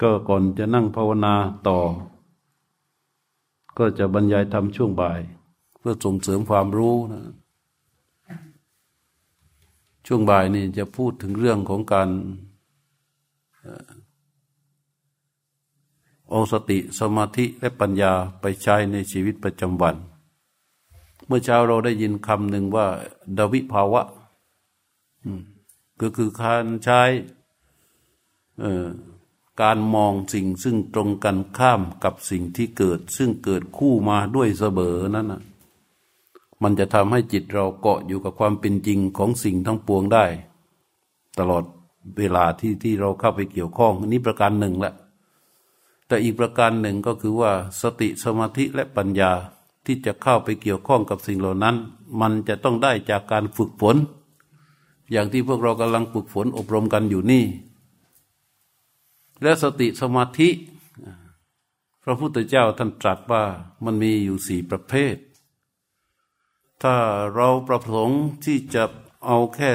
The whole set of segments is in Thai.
ก็ก่อนจะนั่งภาวนาต่อ ก็จะบรรยายธรรมช่วงบ่าย เพื่อส่งเสริมความรู้นะช่วงบ่ายนี่จะพูดถึงเรื่องของการเอาสติสมาธิและปัญญาไปใช้ในชีวิตประจำวัน เมื่อเช้าเราได้ยินคำหนึ่งว่า ดวิภาวะก็คือการใช้ การมองสิ่งซึ่งตรงกันข้ามกับสิ่งที่เกิด ซึ่งเกิดคู่มาด้วยเสมอนั้นนะมันจะทำให้จิตเราเกาะอยู่กับความเป็นจริงของสิ่งทั้งปวงได้ ตลอดเวลาที่ที่เราเข้าไปเกี่ยวข้องอันี้ประการหนึ่งแหละ แต่อีกประการหนึ่งก็คือว่าสติสมาธิและปัญญาที่จะเข้าไปเกี่ยวข้องกับสิ่งเหล่านั้น มันจะต้องได้จากการฝึกฝน อย่างที่พวกเรากำลังฝึกฝนอบรมกันอยู่นี่ และสติสมาธิ พระพุทธเจ้าท่านตรัสว่ามันมีอยู่สี่ประเภท ถ้าเราประสงค์ที่จะเอาแค่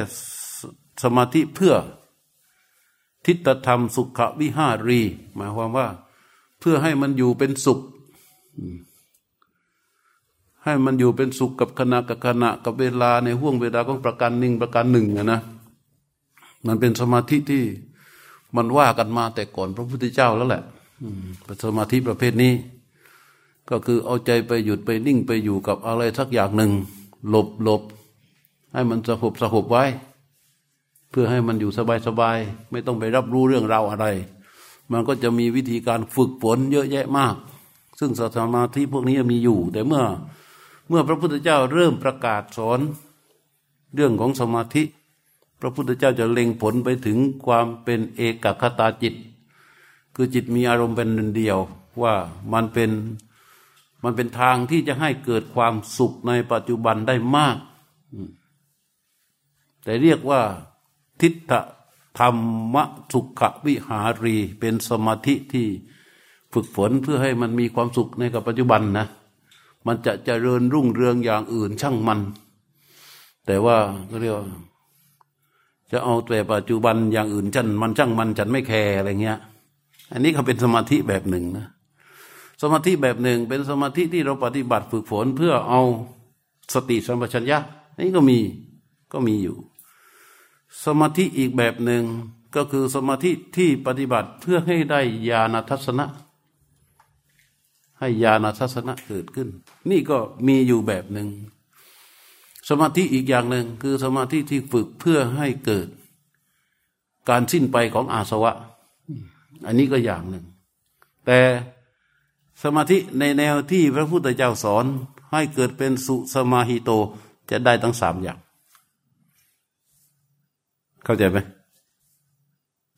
สมาธิเพื่อ ทิฏฐธรรมสุขวิหารี หมายความว่า เพื่อให้มันอยู่เป็นสุข ให้มันอยู่เป็นสุขกับขณะกับขณะกับเวลาในห่วงเวลาของประการหนึ่งประการหนึ่งนะมันเป็นสมาธิที่ มันว่ากันมาแต่ก่อนพระพุทธเจ้าแล้วแหละปสมาธิประเภทนี้ ก็คือเอาใจไปหยุดไปนิ่งไปอยู่กับอะไรสักอย่างหนึ่ง หลบหลบให้มันสงบสงบไว้ เพื่อให้มันอยู่สบายสบายไม่ต้องไปรับรู้เรื่องราวอะไร มันก็จะมีวิธีการฝึกฝนเยอะแยะมาก ซึ่งสมาธิพวกนี้มีอยู่ แต่เมื่อเมื่อพระพุทธเจ้าเริ่มประกาศสอนเรื่องของสมาธิ พระพุทธเจ้าจะเล็งผลไปถึงความเป็นเอกคตาจิต คือจิตมีอารมณ์เป็นหนึ่งเดียวว่ามันเป็นมันเป็นทางที่จะให้เกิดความสุขในปัจจุบันได้มาก แต่เรียกว่าทิฏฐธรรมสุขวิหารี เป็นสมาธิที่ฝึกฝนเพื่อให้มันมีความสุขในกับปัจจุบันนะ มันจะเจริญรุ่งเรืองอย่างอื่นช่างมัน แต่ว่าก็เรียกว่า จะเอาแต่ปัจจุบันอย่างอื่นฉันมันช่างมันฉันไม่แคร์อะไรเงี้ย อันนี้เขาเป็นสมาธิแบบหนึ่งนะสมาธิแบบหนึ่งเป็นสมาธิที่เราปฏิบัติฝึกฝนเพื่อเอาสติสัมปชัญญะนี่ก็มีก็มีอยู่ สมาธิอีกแบบหนึ่งก็คือสมาธิที่ปฏิบัติเพื่อให้ได้ญาณทัศนะ ให้ญาณทัศนะเกิดขึ้น นี่ก็มีอยู่แบบหนึ่ง สมาธิอีกอย่างหนึ่งคือสมาธิที่ฝึกเพื่อให้เกิด การสิ้นไปของอาสวะ อันนี้ก็อย่างหนึ่ง แต่สมาธิในแนวที่พระพุทธเจ้าสอนให้เกิดเป็นสุสมาหิโตจะได้ทั้งสามอย่าง เข้าใจไหม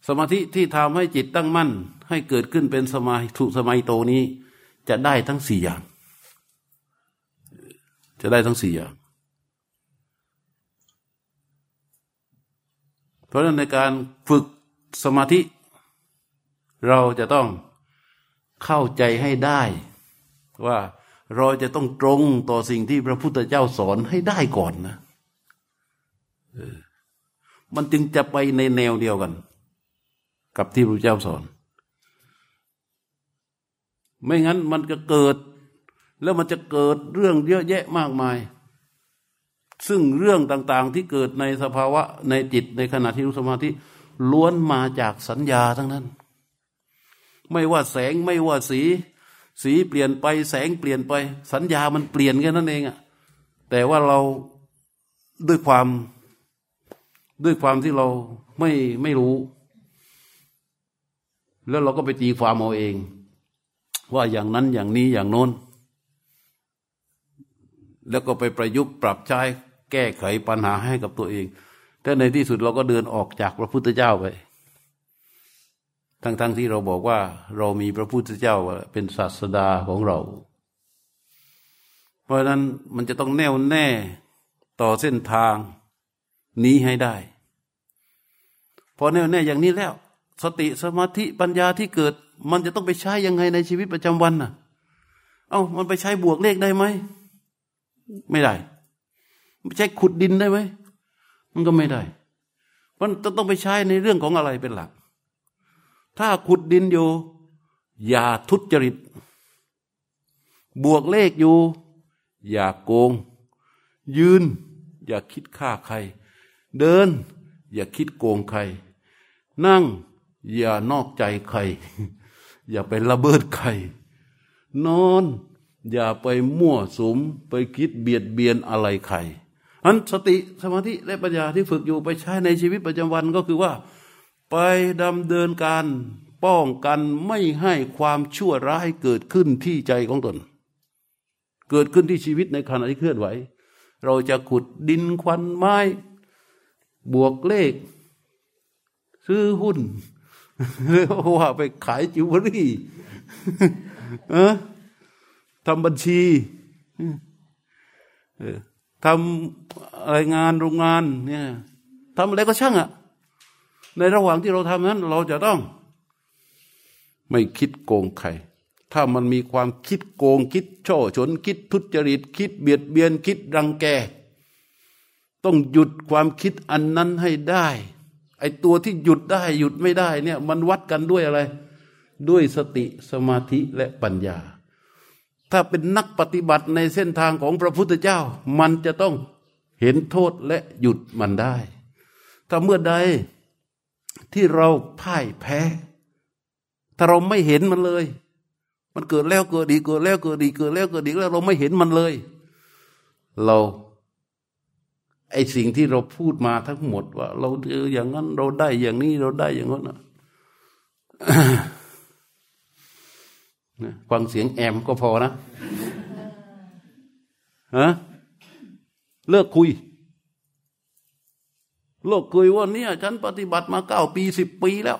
สมาธิที่ทำให้จิตตั้งมั่น ให้เกิดขึ้นเป็นสมาธิสมัยโตนี้ จะได้ทั้งสี่อย่าง จะได้ทั้งสี่อย่าง เพ ราะฉะนั้นในการฝึกสมาธิ เราจะต้องเข้าใจให้ได้ว่าเราจะต้องตรงต่อสิ่งที่พระพุทธเจ้าสอนให้ได้ก่อนนะมันจึงจะไปในแนวเดียวกัน กับที่พระเจ้าสอน ไม่งั้นมันจะเกิด แล้วมันจะเกิดเรื่องเยอะแยะมากมาย ซึ่งเรื่องต่างๆที่เกิดในสภาวะในจิตในขณะที่รู้สมาธิล้วนมาจากสัญญาทั้งนั้น ไม่ว่าแสงไม่ว่าสี สีเปลี่ยนไปแสงเปลี่ยนไป สัญญามันเปลี่ยนแค่นั้นเองอะแต่ว่าเราด้วยความด้วยความที่เราไม่ไม่รู้ แล้วเราก็ไปตีความเอาเอง ว่าอย่างนั้นอย่างนี้อย่างโน้น แล้วก็ไปประยุกต์ปรับใช้ แก้ไขปัญหาให้กับตัวเองแต่ในที่สุดเราก็เดินออกจากพระพุทธเจ้าไป ทั้งๆทที่เราบอกว่าเรามีพระพุทธเจ้าเป็นศาสดาของเรา เพราะนั้นมันจะต้องแน่วแน่ต่อเส้นทางนี้ให้ได้ พอแน่วแน่อย่างนี้แล้ว สติสมาธิปัญญาที่เกิด มันจะต้องไปใช้ยังไงในชีวิตประจำวันน่ะ เอา้ามันไปใช้บวกเลขได้ไหม ไม่ได้ ไปใช้ขุดดินได้ไหมมันก็ไม่ได้ มันจะต้องไปใช้ในเรื่องของอะไรเป็นหลัก ถ้าขุดดินอยู่ อย่าทุจริต บวกเลขอยู่ อย่าโกง ยืน อย่าคิดฆ่าใคร เดิน อย่าคิดโกงใคร นั่ง อย่านอกใจใคร อย่าไปละเบิดใคร นอน อย่าไปมั่วสมไปคิดเบียดเบียนอะไรใคร อันสติสมาธิและปัญญาที่ฝึกอยู่ไปใช้ในชีวิตประจำวันก็คือว่า ไปดำเดินการป้องกันไม่ให้ความชั่วร้ายเกิดขึ้นที่ใจของตน เกิดขึ้นที่ชีวิตในขณะที่เคลื่อนไหว เราจะขุดดินควันไม้ บวกเลข ซื้อหุ้นเรียกว่าไปขายจิวเวลรี่ทำบัญชีทำอะไรงานโรงงานเนี่ยทำอะไรก็ช่างอะ่ะในระหว่างที่เราทำนั้น เราจะต้อง ไม่คิดโกงใคร ถ้ามันมีความคิดโกง คิดช่อฉนคิดทุจริต คิดเบียดเบียน คิดรังแก ต้องหยุดความคิดอันนั้นให้ได้ ไอตัวที่หยุดได้หยุดไม่ได้เนี่ย มันวัดกันด้วยอะไร ด้วยสติสมาธิและปัญญา ถ้าเป็นนักปฏิบัติในเส้นทางของพระพุทธเจ้า มันจะต้องเห็นโทษและหยุดมันได้ ถ้าเมื่อใดที่เราพ่ายแพ้ ถ้าเราไม่เห็นมันเลย มันเกิดแล้วเกิดดีเกิดแล้วเกิดดีเกิดแล้วเกิดดีแล้วเราไม่เห็นมันเลย เราไอสิ่งที่เราพูดมาทั้งหมดว่า เราเอออย่างนั้นเราได้อย่างนี้เราได้อย่างนั้น นะฟังเสียงแอมก็พอนะฮะเลิกคุย เลิกคุยว่าเนี่ย ฉันปฏิบัติมาเก้าปีสิบปีแล้ว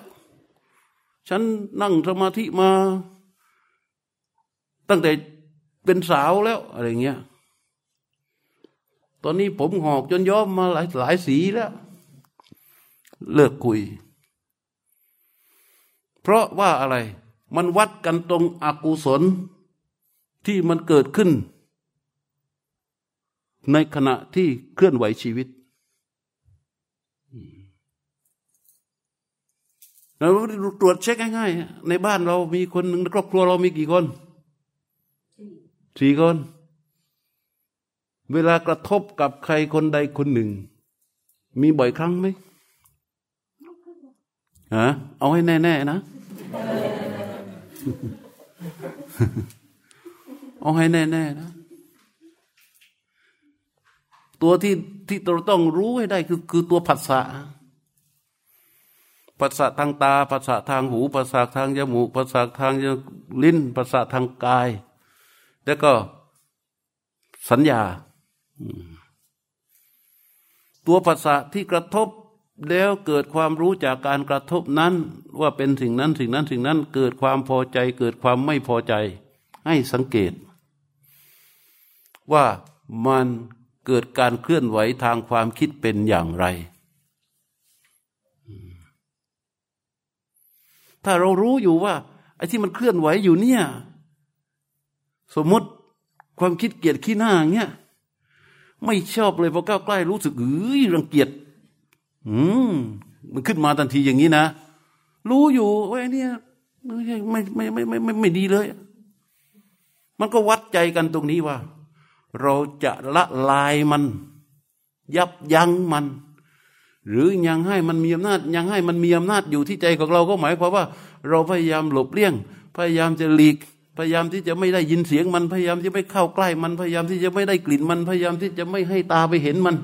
ฉันนั่งสมาธิมา ตั้งแต่เป็นสาวแล้ว อะไรเงี้ย ตอนนี้ผมหอกจนย้อมมาหลายหลายสีแล้ว เลิกคุย เพราะว่าอะไร มันวัดกันตรงอกุศลที่มันเกิดขึ้น ในขณะที่เคลื่อนไหวชีวิตเราตรวจเช็คง่ายๆ ในบ้านเรามีคนหนึ่งครอบครัวเรามีกี่คนสี่คน เวลากระทบกับใครคนใดคนหนึ่ง มีบ่อยครั้งไหมฮะเอาให้แน่ ๆ นะ เอาให้แน่ ๆ นะ ตัวที่ที่เราต้องรู้ให้ได้คือคือตัวผัสสะภาษาทางตาภาษาทางหูภาษาทางจมูกภาษาทางลิ้นภาษาทางกาย แล้วก็สัญญา ตัวภาษาที่กระทบ แล้วเกิดความรู้จากการกระทบนั้น ว่าเป็นสิ่งนั้นสิ่งนั้นสิ่งนั้นเกิดความพอใจ เกิดความไม่พอใจ ให้สังเกต ว่ามันเกิดการเคลื่อนไหวทางความคิดเป็นอย่างไร ถ้าเรารู้อยู่ว่าไอ้ที่มันเคลื่อนไหวอยู่เนี่ย สมมติความคิดเกลียดขี้หน้าเงี้ยไม่ชอบเลยพอก้าวใกล้รู้สึกเอ้ยรังเกียจ อืมมันขึ้นมาทันทีอย่างนี้นะ รู้อยู่ว่าเนี่ยไม่ไม่ไม่ไม่ไม่ไม่ดีเลย มันก็วัดใจกันตรงนี้ว่า เราจะละลายมัน ยับยั้งมัน หรือยังให้มันมีอำนาจ ยังให้มันมีอำนาจอยู่ที่ใจของเราก็หมายความว่า เราพยายามหลบเลี่ยง พยายามจะหลีก พยายามที่จะไม่ได้ยินเสียงมัน พยายามที่ไม่เข้าใกล้มัน พยายามที่จะไม่ได้กลิ่นมัน พยายามที่จะไม่ให้ตาไปเห็นมัน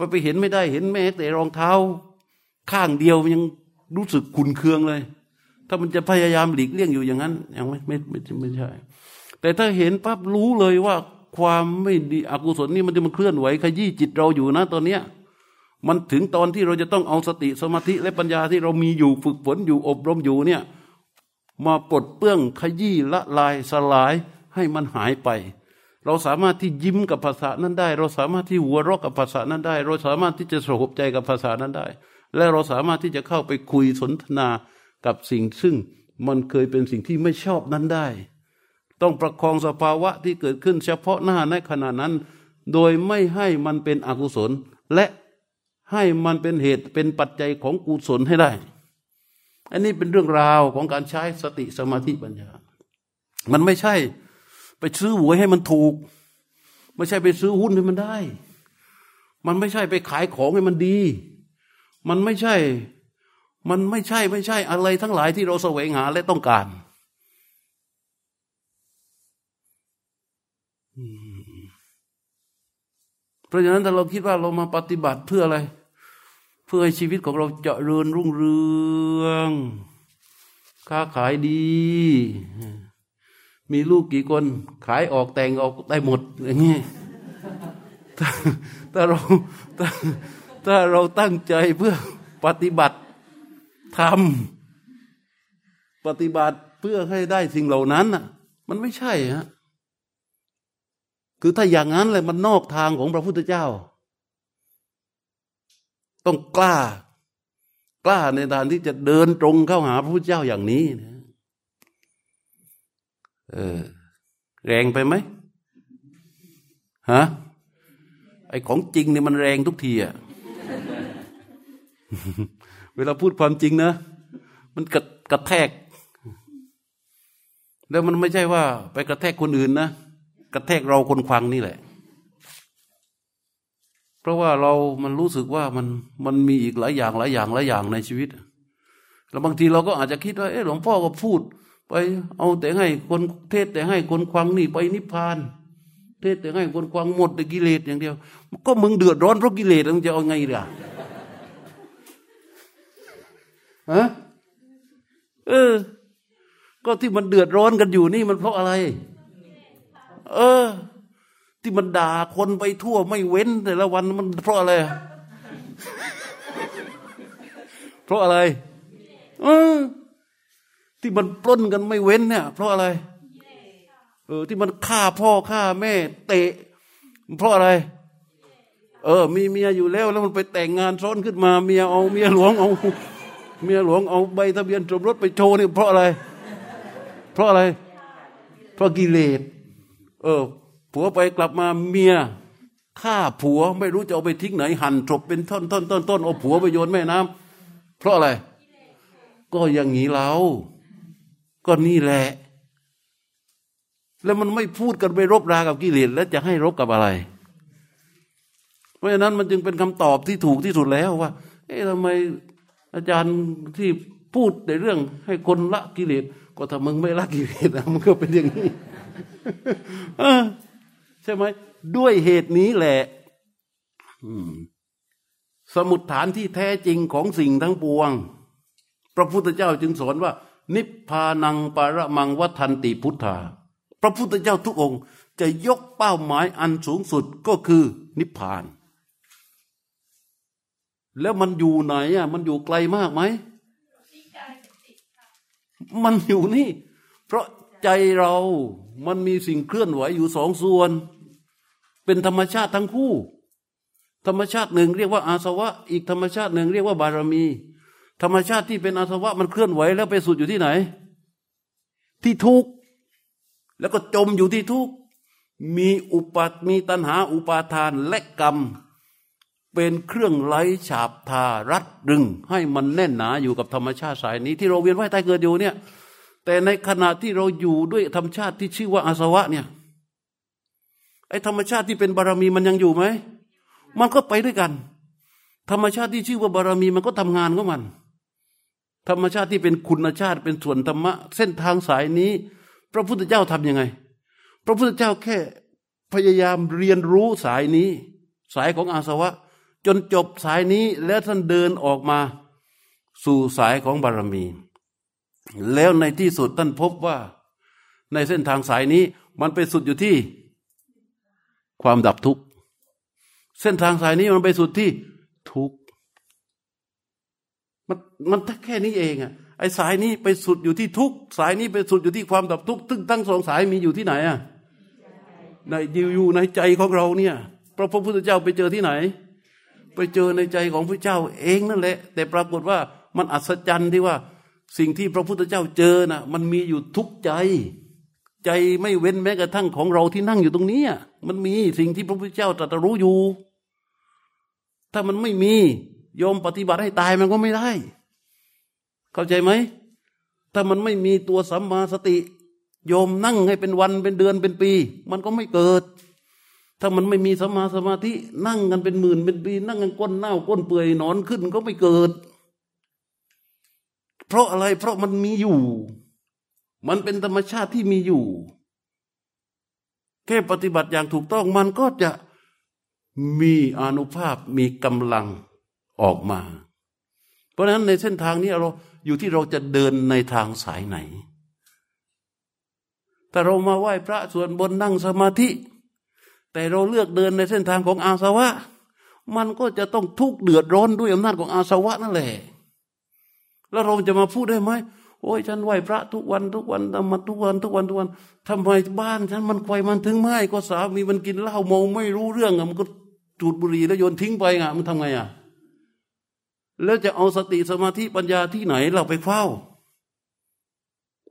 พอไปเห็นไม่ได้เห็นแม้แต่รองเท้า ข้างเดียวยังรู้สึกขุนเคืองเลย ถ้ามันจะพยายามหลีกเลี่ยงอยู่อย่างนั้นยังไม่ไม่ไม่ไม่ใช่ แต่ถ้าเห็นปั๊บรู้เลยว่าความไม่ดีอกุศลนี่มันจะมันเคลื่อนไหวขยี้จิตเราอยู่นะตอนเนี้ยมันถึงตอนที่เราจะต้องเอาสติสมาธิและปัญญาที่เรามีอยู่ฝึกฝนอยู่อบรมอยู่เนี่ยมาปลดเปื้องขยี้ละลายสลายให้มันหายไป เราสามารถที่ยิ้มกับภาษานั้นได้ เราสามารถที่หัวเราะกับภาษานั้นได้ เราสามารถที่จะสงบใจกับภาษานั้นได้ และเราสามารถที่จะเข้าไปคุยสนทนากับสิ่งซึ่งมันเคยเป็นสิ่งที่ไม่ชอบนั้นได้ ต้องประคองสภาวะที่เกิดขึ้นเฉพาะหน้าในขณะนั้น โดยไม่ให้มันเป็นอกุศล และให้มันเป็นเหตุเป็นปัจจัยของกุศลให้ได้ อันนี้เป็นเรื่องราวของการใช้สติสมาธิปัญญา มันไม่ใช่ ไปซื้อหวยให้มันถูก ไม่ใช่ไปซื้อหุ้นให้มันได้ มันไม่ใช่ไปขายของให้มันดี มันไม่ใช่ มันไม่ใช่ไม่ใช่อะไรทั้งหลายที่เราแสวงหาและต้องการเพราะฉะนั้นถ้าเราคิดว่าเรามาปฏิบัติเพื่ออะไร เพื่อให้ชีวิตของเราเจริญรุ่งเรือง ค้าขายดี มีลูกกี่คนขายออกแต่งออกได้หมดอย่างนี้ถ้าเราถ้าถ้าเราตั้งใจเพื่อปฏิบัติทำปฏิบัติเพื่อให้ได้สิ่งเหล่านั้นอะ มันไม่ใช่ฮะคือถ้าอย่างนั้นเลยมันนอกทางของพระพุทธเจ้า ต้องกล้า กล้าในทางที่จะเดินตรงเข้าหาพระพุทธเจ้าอย่างนี้นะ เออ แรงไปไหมฮะไอของจริงเนี่ยมันแรงทุกทีอะเวลาพูดความจริงนะมันกระกระแทก แล้วมันไม่ใช่ว่า ไปกระแทกคนอื่นนะกระแทกเราคนควังนี่แหละ เพราะว่าเรามันรู้สึกว่ามันมันมีอีกหลายอย่างหลายอย่างหลายอย่างในชีวิต แล้วบางทีเราก็อาจจะคิดว่าเออหลวงพ่อก็พูด ไปเอาแต่ให้คนเทศแต่ให้คนควังนี่ไปนิพพาน เทศแต่ให้คนควังหมดแต่กิเลสอย่างเดียว ก็มึงเดือดร้อนเพราะกิเลสมึงจะเอาไงล่ะฮะเออ ก็ที่มันเดือดร้อนกันอยู่นี่มันเพราะอะไร เออ ที่มันด่าคนไปทั่วไม่เว้น แต่ละวันมันเพราะอะไร เพราะอะไร เออ ที่มันปล้นกันไม่เว้นเนี่ย เพราะอะไร เออ ที่มันฆ่าพ่อฆ่าแม่ เตะ เพราะอะไร เออ มีเมียอยู่แล้ว แล้วมันไปแต่งงานซ้อนขึ้นมาเมียเอาเมียหลวงเอา เมียหลวงเอาใบทะเบียนสมรสไปโชว์นี่เพราะอะไร เพราะอะไร เพราะกิเลสเออ ผัวไปกลับมาเมียฆ่าผัวไม่รู้จะเอาไปทิ้งไหน หั่นจบเป็นท่อนท่อนต้นต้นเอาผัวไปโยนแม่น้ำเพราะอะไร ก็อย่างนี้เรา ก็นี่แหละ แล้วมันไม่พูดกันไปรบรากับกิเลสแล้วจะให้รบกับอะไร เพราะฉะนั้นมันจึงเป็นคำตอบที่ถูกที่สุดแล้วว่า เอ๊ะทำไมอาจารย์ที่พูดในเรื่องให้คนละกิเลสก็ถ้ามึงไม่ละกิเลสมันก็เป็นอย่างนี้ใช่ไหมด้วยเหตุนี้แหละสมุดฐานที่แท้จริงของสิ่งทั้งปวง พระพุทธเจ้าจึงสอนว่า นิพพานังปารมังวัฏันติพุทธา พระพุทธเจ้าทุกองค์จะยกเป้าหมายอันสูงสุดก็คือนิพพาน แล้วมันอยู่ไหนอะมันอยู่ไกลมากไหม มันอยู่นี่ เพราะใจเรามันมีสิ่งเคลื่อนไหวอยู่สองส่วน เป็นธรรมชาติทั้งคู่ ธรรมชาติหนึ่งเรียกว่าอาสวะ อีกธรรมชาติหนึ่งเรียกว่าบารมี ธรรมชาติที่เป็นอาสวะมันเคลื่อนไหวแล้วไปสุดอยู่ที่ไหน ที่ทุกข์แล้วก็จมอยู่ที่ทุกข์มีอุปัตมีตัณหาอุปาทานและกรรม เป็นเครื่องไหลฉาบทารัดดึง ให้มันแน่นหนาอยู่กับธรรมชาติสายนี้ ที่เราเวียนว่ายตายเกิดอยู่เนี่ย แต่ในขณะที่เราอยู่ด้วยธรรมชาติที่ชื่อว่าอาสวะเนี่ยไอ้ธรรมชาติที่เป็นบารมีมันยังอยู่ไหมมันก็ไปด้วยกัน ธรรมชาติที่ชื่อว่าบารมีมันก็ทำงานของมัน ธรรมชาติที่เป็นคุณชาติเป็นส่วนธรรมะ เส้นทางสายนี้ พระพุทธเจ้าทํำยังไง พระพุทธเจ้าแค่พยายามเรียนรู้สายนี้ สายของอาสวะ จนจบสายนี้แล้วท่านเดินออกมาสู่สายของบารมี แล้วในที่สุดท่านพบว่า ในเส้นทางสายนี้มันไปสุดอยู่ที่ ความดับทุกข์เส้นทางสายนี้มันไปสุดที่ มันมันแค่นี้เองอะไอ้สายนี้ไปสุดอยู่ที่ทุกสายนี้ไปสุดอยู่ที่ความดับทุกข์ซึ่งทั้งสองสายมีอยู่ที่ไหนอะในอยู่ในใจของเราเนี่ยพระพุทธเจ้าไปเจอที่ไหน ไปเจอในใจของพระเจ้าเองนั่นแหละ แต่ปรากฏว่ามันอัศจรรย์ที่ว่าสิ่งที่พระพุทธเจ้าเจอนะ่ะ มันมีอยู่ทุกใจ ใจไม่เว้นแม้กระทั่งของเราที่นั่งอยู่ตรงนี้มันมีสิ่งที่พระพุทธเจ้าตรัสรู้อยู่ ถ้ามันไม่มี โยมปฏิบัติให้ตายมันก็ไม่ได้ เข้าใจไหม ถ้ามันไม่มีตัวสัมมาสติ โยมนั่งให้เป็นวันเป็นเดือนเป็นปี มันก็ไม่เกิด ถ้ามันไม่มีสัมมาสมาธินั่งกันเป็นหมื่นเป็นปี นั่งกันก้นเน่าก้นเปื่อยนอนขึ้นก็ไม่เกิด เพราะอะไรเพราะมันมีอยู่ มันเป็นธรรมชาติที่มีอยู่ แค่ปฏิบัติอย่างถูกต้องมันก็จะมีอนุภาพมีกำลัง ออกมา เพราะฉะนั้นในเส้นทางนี้เราอยู่ที่เราจะเดินในทางสายไหน แต่เรามาไหว้พระส่วนบนนั่งสมาธิ แต่เราเลือกเดินในเส้นทางของอาสวะ มันก็จะต้องทุกข์เดือดร้อนด้วยอำนาจของอาสวะนั่นแหละ แล้วเราจะมาพูดได้ไหมโอ้ยฉันไหว้พระทุกวันทุกวันทำมาทุกวันทุกวันทุกวันทำไมบ้านฉันมันไฟมันถึงไหมก็สามีมันกินเหล้าเมาไม่รู้เรื่องอะมันก็จูดบุหรี่แล้วโยนทิ้งไปไงมันทำไงอะ แล้วจะเอาสติสมาธิปัญญาที่ไหนเราไปเฝ้า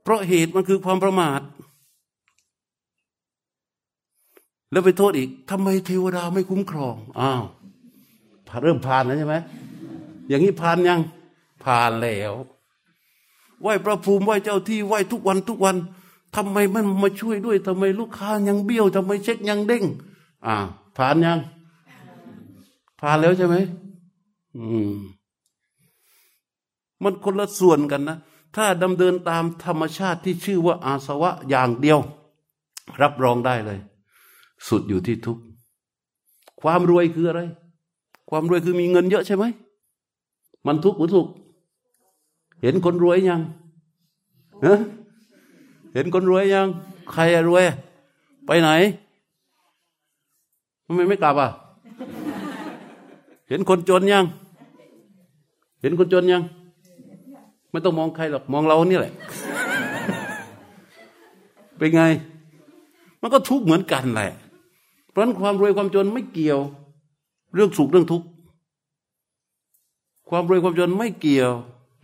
เพราะเหตุมันคือความประมาท แล้วไปโทษอีกทำไมเทวดาไม่คุ้มครองอ้าวเริ่มผ่านแล้วใช่ไหมอย่างนี้ผ่านยังผ่านแล้วไหวพระภูมิไหวเจ้าที่ไหวทุกวันทุกวันทำไมมันมาช่วยด้วยทำไมลูกค้ายังเบี้ยวทำไมเช็คยังเด้ง อ่า ผ่านยัง ผ่านแล้วใช่ไหมอืม มันคนละส่วนกันนะ ถ้าดำเนินตามธรรมชาติที่ชื่อว่าอาสวะอย่างเดียว รับรองได้เลย สุดอยู่ที่ทุกความรวยคืออะไร ความรวยคือมีเงินเยอะใช่ไหม มันทุกข์หรือสุขเห็นคนรวยยังเห็นคนรวยยัง ใครรวย ไปไหนทำไมไม่กลับอะ เห็นคนจนยัง เห็นคนจนยัง ไม่ต้องมองใครหรอกมองเรานี่แหละ เป็นไง มันก็ทุกข์เหมือนกันแหละ เพราะความรวยความจนไม่เกี่ยว เรื่องสุขเรื่องทุกข์ความรวยความจนไม่เกี่ยว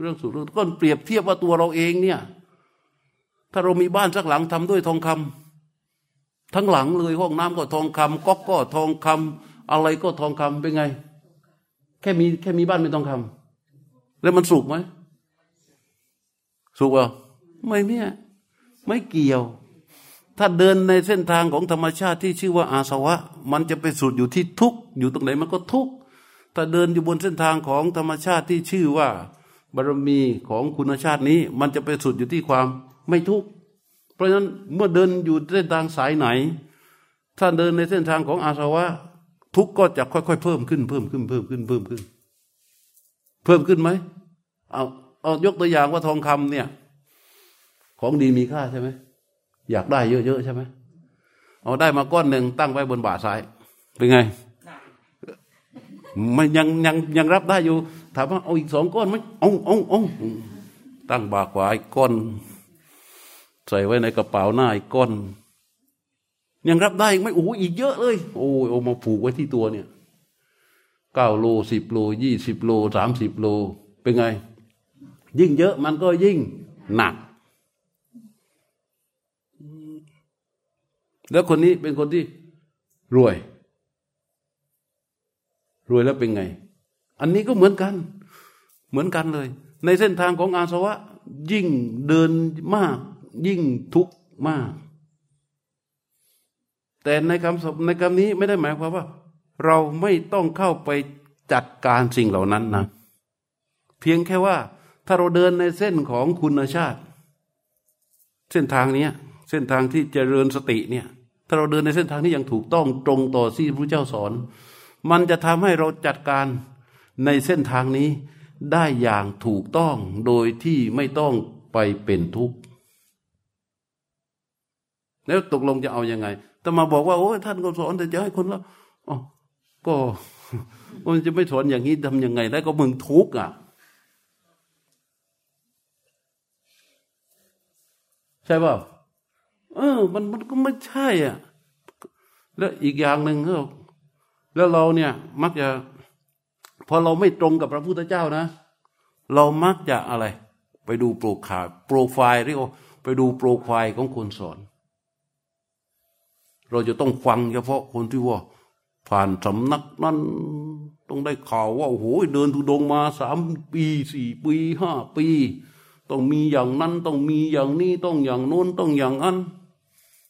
เรื่องสุขเรื่องก็เปรียบเทียบว่าตัวเราเองเนี่ย ถ้าเรามีบ้านสักหลังทำด้วยทองคำทั้งหลังเลยห้องน้ำก็ทองคำก๊อกก็ทองคำอะไรก็ทองคำเป็นไง แค่มีแค่มีบ้านเป็นทองคำแล้วมันสุขไหม สุกอะไม่เนี่ยไม่เกี่ยว ถ้าเดินในเส้นทางของธรรมชาติที่ชื่อว่าอาสวะ มันจะไปสุดอยู่ที่ทุกอยู่ตรงไหนมันก็ทุกถ้าเดินอยู่บนเส้นทางของธรรมชาติที่ชื่อว่าบารมีของคุณชาตินี้ มันจะไปสุดอยู่ที่ความไม่ทุกข์เพราะฉะนั้นเมื่อเดินอยู่เส้นทางสายไหน ถ้าเดินในเส้นทางของอาสวะ ทุกข์ก็จะค่อยๆ เพิ่มขึ้นเพิ่มขึ้นเพิ่มขึ้นเพิ่มขึ้น เพิ่มขึ้นไหมเอา เอายกตัวอย่างว่าทองคำเนี่ย ของดีมีค่าใช่ไหมอยากได้เยอะๆใช่ไหมเอาได้มาก้อนหนึ่งตั้งไว้บนบ่าซ้ายเป็นไงมันยังยังยังรับได้อยู่ ถามว่าเอาอีกสองก้อนไหมเอาเอาเอาตั้งบ่าขวาอีกก้อน ใส่ไว้ในกระเป๋าหน้าอีกก้อน ยังรับได้ไม่โอ้อีกเยอะเลย โอ้เอามาผูกไว้ที่ตัวเนี่ยเก้าโลสิบโลยี่สิบโลสามสิบโล เป็นไง ยิ่งเยอะมันก็ยิ่งหนัก แล้วคนนี้เป็นคนที่รวย รวยแล้วเป็นไง อันนี้ก็เหมือนกัน เหมือนกันเลย ในเส้นทางของอาสวะ ยิ่งเดินมาก ยิ่งทุกข์มาก แต่ในคำศพในคำนี้ไม่ได้หมายความว่า เราไม่ต้องเข้าไปจัดการสิ่งเหล่านั้นนะ เพียงแค่ว่า ถ้าเราเดินในเส้นของคุณชาติ เส้นทางนี้เส้นทางที่เจริญสติเนี่ย ถ้าเราเดินในเส้นทางนี้อย่างถูกต้องตรงต่อที่พระเจ้าสอน มันจะทำให้เราจัดการในเส้นทางนี้ได้อย่างถูกต้องโดยที่ไม่ต้องไปเป็นทุกข์แล้วตกลงจะเอาอยัางไงแต่มาบอกว่าโอ้ท่านก็สอนแต่จะให้คนละอ๋อก็มันจะไม่สอนอย่างนี้ทำยังไงแล้วก็มึงทุกข์อะ ใช่ป่าเออ มันมันก็ไม่ใช่อะ แล้วอีกอย่างหนึ่งก็แล้วเราเนี่ย มักจะ พอเราไม่ตรงกับพระพุทธเจ้านะ เรามักจะอะไร ไปดูโปรขาโปรไฟล์เรียกว่าไปดูโปรไฟล์ของคนสอน เราจะต้องฟังเฉพาะคนที่ว่า ผ่านสำนักนั้นต้องได้ข่าวว่าโอ้โหเดินทุดงมาสามปีสี่ปีห้าปี ต้องมีอย่างนั้นต้องมีอย่างนี้ต้องอย่างโน้นต้องอย่างนั้น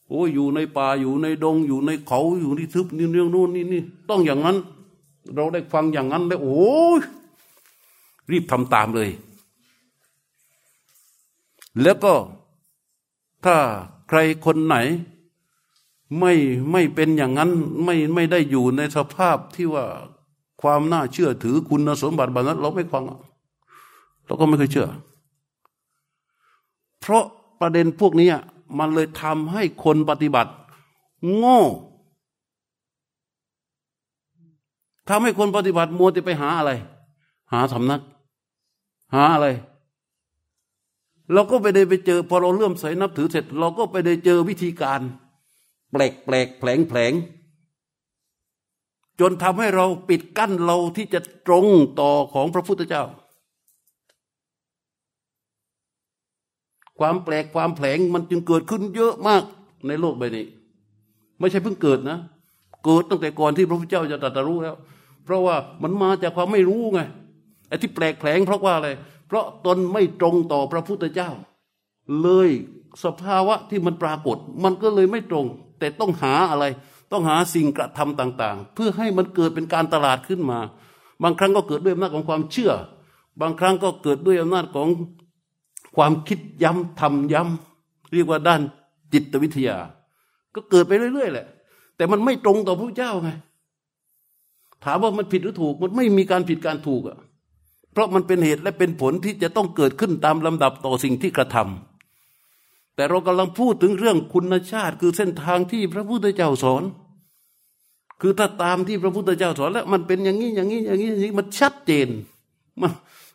โอ้ยอยู่ในป่าอยู่ในดงอยู่ในเขาอยู่ที่ทึบนี่เรื่องโน้นนี่นี่ต้องอย่างนั้น เราได้ฟังอย่างนั้นแล้วโอ้ยรีบทำตามเลย แล้วก็ถ้าใครคนไหน ไม่ไม่เป็นอย่างนั้นไม่ไม่ได้อยู่ในสภาพที่ว่าความน่าเชื่อถือคุณสมบัติแบบนั้นเราไม่ฟังเราก็ไม่เคยเชื่อ เพราะประเด็นพวกนี้มันเลยทำให้คนปฏิบัติ โง่ทำให้คนปฏิบัติมัวจะไปหาอะไร หาสำนัก หาอะไรเราก็ไปได้ไปเจอ พอเราเลื่อมใสนับถือเสร็จ เราก็ไปได้เจอวิธีการ แปลกแปลกแผลงแผลงจนทำให้เราปิดกั้นเราที่จะตรงต่อของพระพุทธเจ้า ความแปลกความแผลงมันจึงเกิดขึ้นเยอะมากในโลกใบนี้ ไม่ใช่เพิ่งเกิดนะ เกิดตั้งแต่ก่อนที่พระพุทธเจ้าจะตรัสรู้แล้ว เพราะว่ามันมาจากความไม่รู้ไงไอ้ที่แปลกแผลงเพราะว่าอะไร เพราะตนไม่ตรงต่อพระพุทธเจ้า เลยสภาวะที่มันปรากฏ มันก็เลยไม่ตรง แต่ต้องหาอะไร ต้องหาสิ่งกระทำต่าง ๆ เพื่อให้มันเกิดเป็นการตลาดขึ้นมา บางครั้งก็เกิดด้วยอำนาจของความเชื่อ บางครั้งก็เกิดด้วยอำนาจของ ความคิดย้ำทำย้ำเรียกว่าด้านจิตวิทยา ก็เกิดไปเรื่อยๆแหละ แต่มันไม่ตรงต่อพระเจ้าไงถามว่ามันผิดหรือถูกมันไม่มีการผิดการถูกอะเพราะมันเป็นเหตุและเป็นผลที่จะต้องเกิดขึ้นตามลำดับต่อสิ่งที่กระทำแต่เรากำลังพูดถึงเรื่องคุณชาติ คือเส้นทางที่พระพุทธเจ้าสอน คือถ้าตามที่พระพุทธเจ้าสอนแล้ว มันเป็นอย่างนี้อย่างนี้อย่างนี้อย่างนี้มันชัดเจนมัน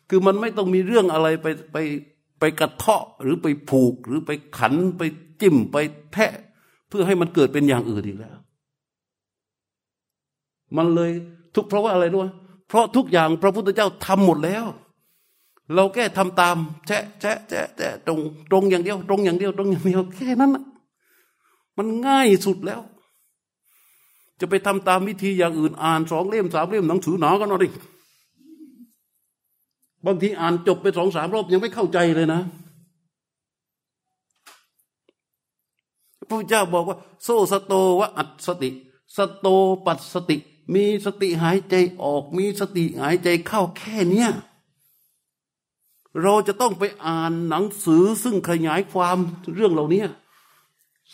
คือมันไม่ต้องมีเรื่องอะไรไปไป ไปกระเทาะหรือไปผูกหรือไปขันไปจิ้มไปแทะ เพื่อให้มันเกิดเป็นอย่างอื่นอีกแล้ว มันเลยทุกเพราะว่าอะไรด้วย เพราะทุกอย่างพระพุทธเจ้าทำหมดแล้ว เราแค่ทำตามแชะแชะแชะแชะตรงตรงอย่างเดียว ตรงอย่างเดียว ตรงอย่างเดียว แค่นั้นมันง่ายสุดแล้ว จะไปทำตามวิธีอย่างอื่นอ่านสองเล่มสามเล่มหนังสือหนาก็นอนดิ บางทีอ่านจบไปสองสามรอบยังไม่เข้าใจเลยนะ พระพุทธเจ้าบอกว่า โซสโตวะอัตสติ สโตปัสสติ มีสติหายใจออก มีสติหายใจเข้าแค่เนี้ยเราจะต้องไปอ่านหนังสือซึ่งขยายความเรื่องเหล่านี้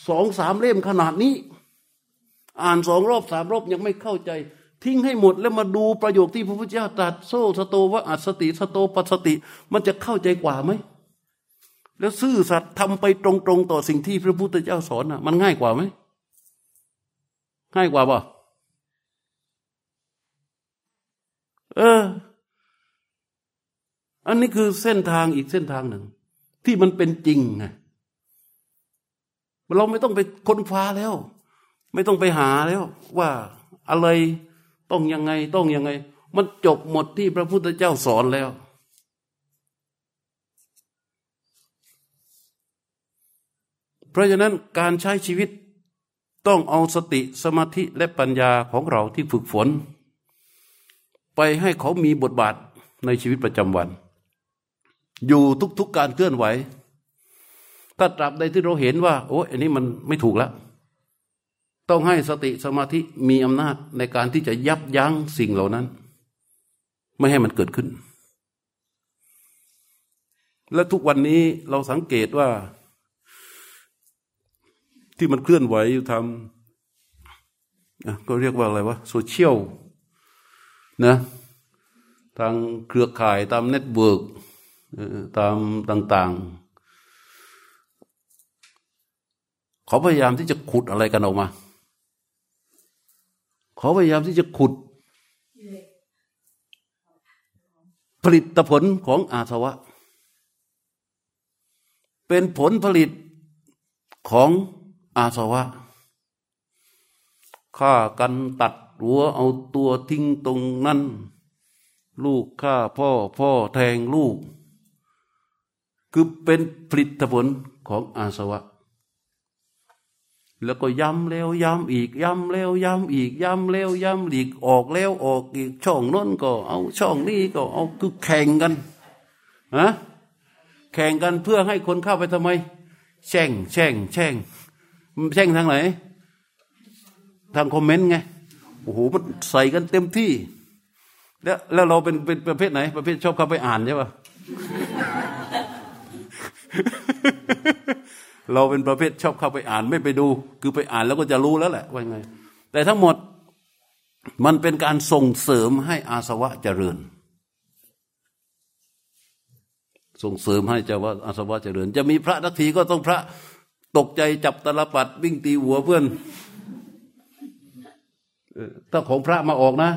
สองสามเล่มขนาดนี้ อ่านสองรอบสามรอบยังไม่เข้าใจ ทิ้งให้หมดแล้วมาดูประโยคที่พระพุทธเจ้าตรัสโซสโตวะอัสติสโตปัสติ มันจะเข้าใจกว่าไหม แล้วซื่อสัตย์ทำไปตรงๆ ต่อสิ่งที่พระพุทธเจ้าสอนอะ มันง่ายกว่าไหมง่ายกว่าป่ะเออ อันนี้คือเส้นทางอีกเส้นทางหนึ่ง ที่มันเป็นจริงไงเราไม่ต้องไปค้นฟ้าแล้ว ไม่ต้องไปหาแล้ว ว่าอะไร ต้องยังไงต้องยังไง มันจบหมดที่พระพุทธเจ้าสอนแล้ว เพราะฉะนั้นการใช้ชีวิตต้องเอาสติสมาธิและปัญญาของเราที่ฝึกฝน ไปให้เขามีบทบาทในชีวิตประจำวัน อยู่ทุกๆการเคลื่อนไหว ถ้าตราบใดที่เราเห็นว่า โอ้อันนี้มันไม่ถูกแล้ว ต้องให้สติสมาธิมีอำนาจในการที่จะยับยั้งสิ่งเหล่านั้น ไม่ให้มันเกิดขึ้น และทุกวันนี้เราสังเกตว่า ที่มันเคลื่อนไหวอยู่ทำก็เรียกว่าอะไรวะโซเชียลนะทางเครือข่ายตาม network ตามต่าง ๆ เขาพยายามที่จะขุดอะไรกันออกมา เขาพยายามที่จะขุด ผลิตผลของอาสวะ เป็นผลผลิตของอาสวะฆ่ากันตัดหัวเอาตัวทิ้งตรงนั้น ลูกฆ่าพ่อพ่อแทงลูก คือเป็นผลิตผลของอาสวะ แล้วก็ย้ำแล้วย้ำอีก ย้ำแล้วย้ำอีก ย้ำแล้วย้ำอีกออกแล้วออกอีกช่องน้นก็ เอาช่องนี้ก็เอาคือแข่งกันฮะแข่งกันเพื่อให้คนเข้าไปทำไม แช่งแช่งแช่งแช่งทางไหน ทางคอมเมนต์ไงโอ้โหมันใส่กันเต็มที่ แล้วแล้วเราเป็นเป็นประเภทไหน ประเภทชอบเข้าไปอ่านใช่ปะ เราเป็นประเภทชอบเข้าไปอ่านไม่ไปดู คือไปอ่านแล้วก็จะรู้แล้วแหละว่าไง แต่ทั้งหมดมันเป็นการส่งเสริมให้อาสวะเจริญ ส่งเสริมให้เจ้าว่าอาสวะเจริญ จะมีพระทักทีก็ต้องพระตกใจจับตลปัดวิ่งตีหัวเพื่อนถ้าของพระมาออกนะ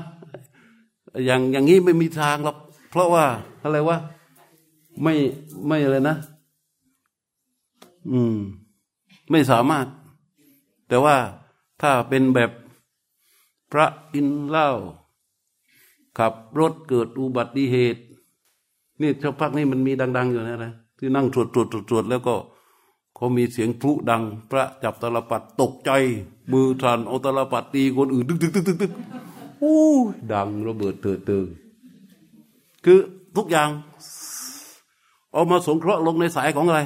อย่างอย่างนี้ไม่มีทางหรอกเพราะว่าอะไรวะไม่ไม่อะไรนะ อืม ไม่สามารถ แต่ว่าถ้าเป็นแบบพระกินเหล้าขับรถเกิดอุบัติเหตุ นี่ชาวพักนี่มันมีดัง ๆ อยู่นะนะที่นั่งตรวจตรวจตรวจแล้วก็เขามีเสียงพลุดัง พระจับตลปัดตกใจ มือทันเอาตลปัดตีคนอื่นตึกตึกตึกตึกตึกอู้ดังระเบิดเถิดเติงคือทุกอย่าง เอามาสงเคราะห์ลงในสายของอะไร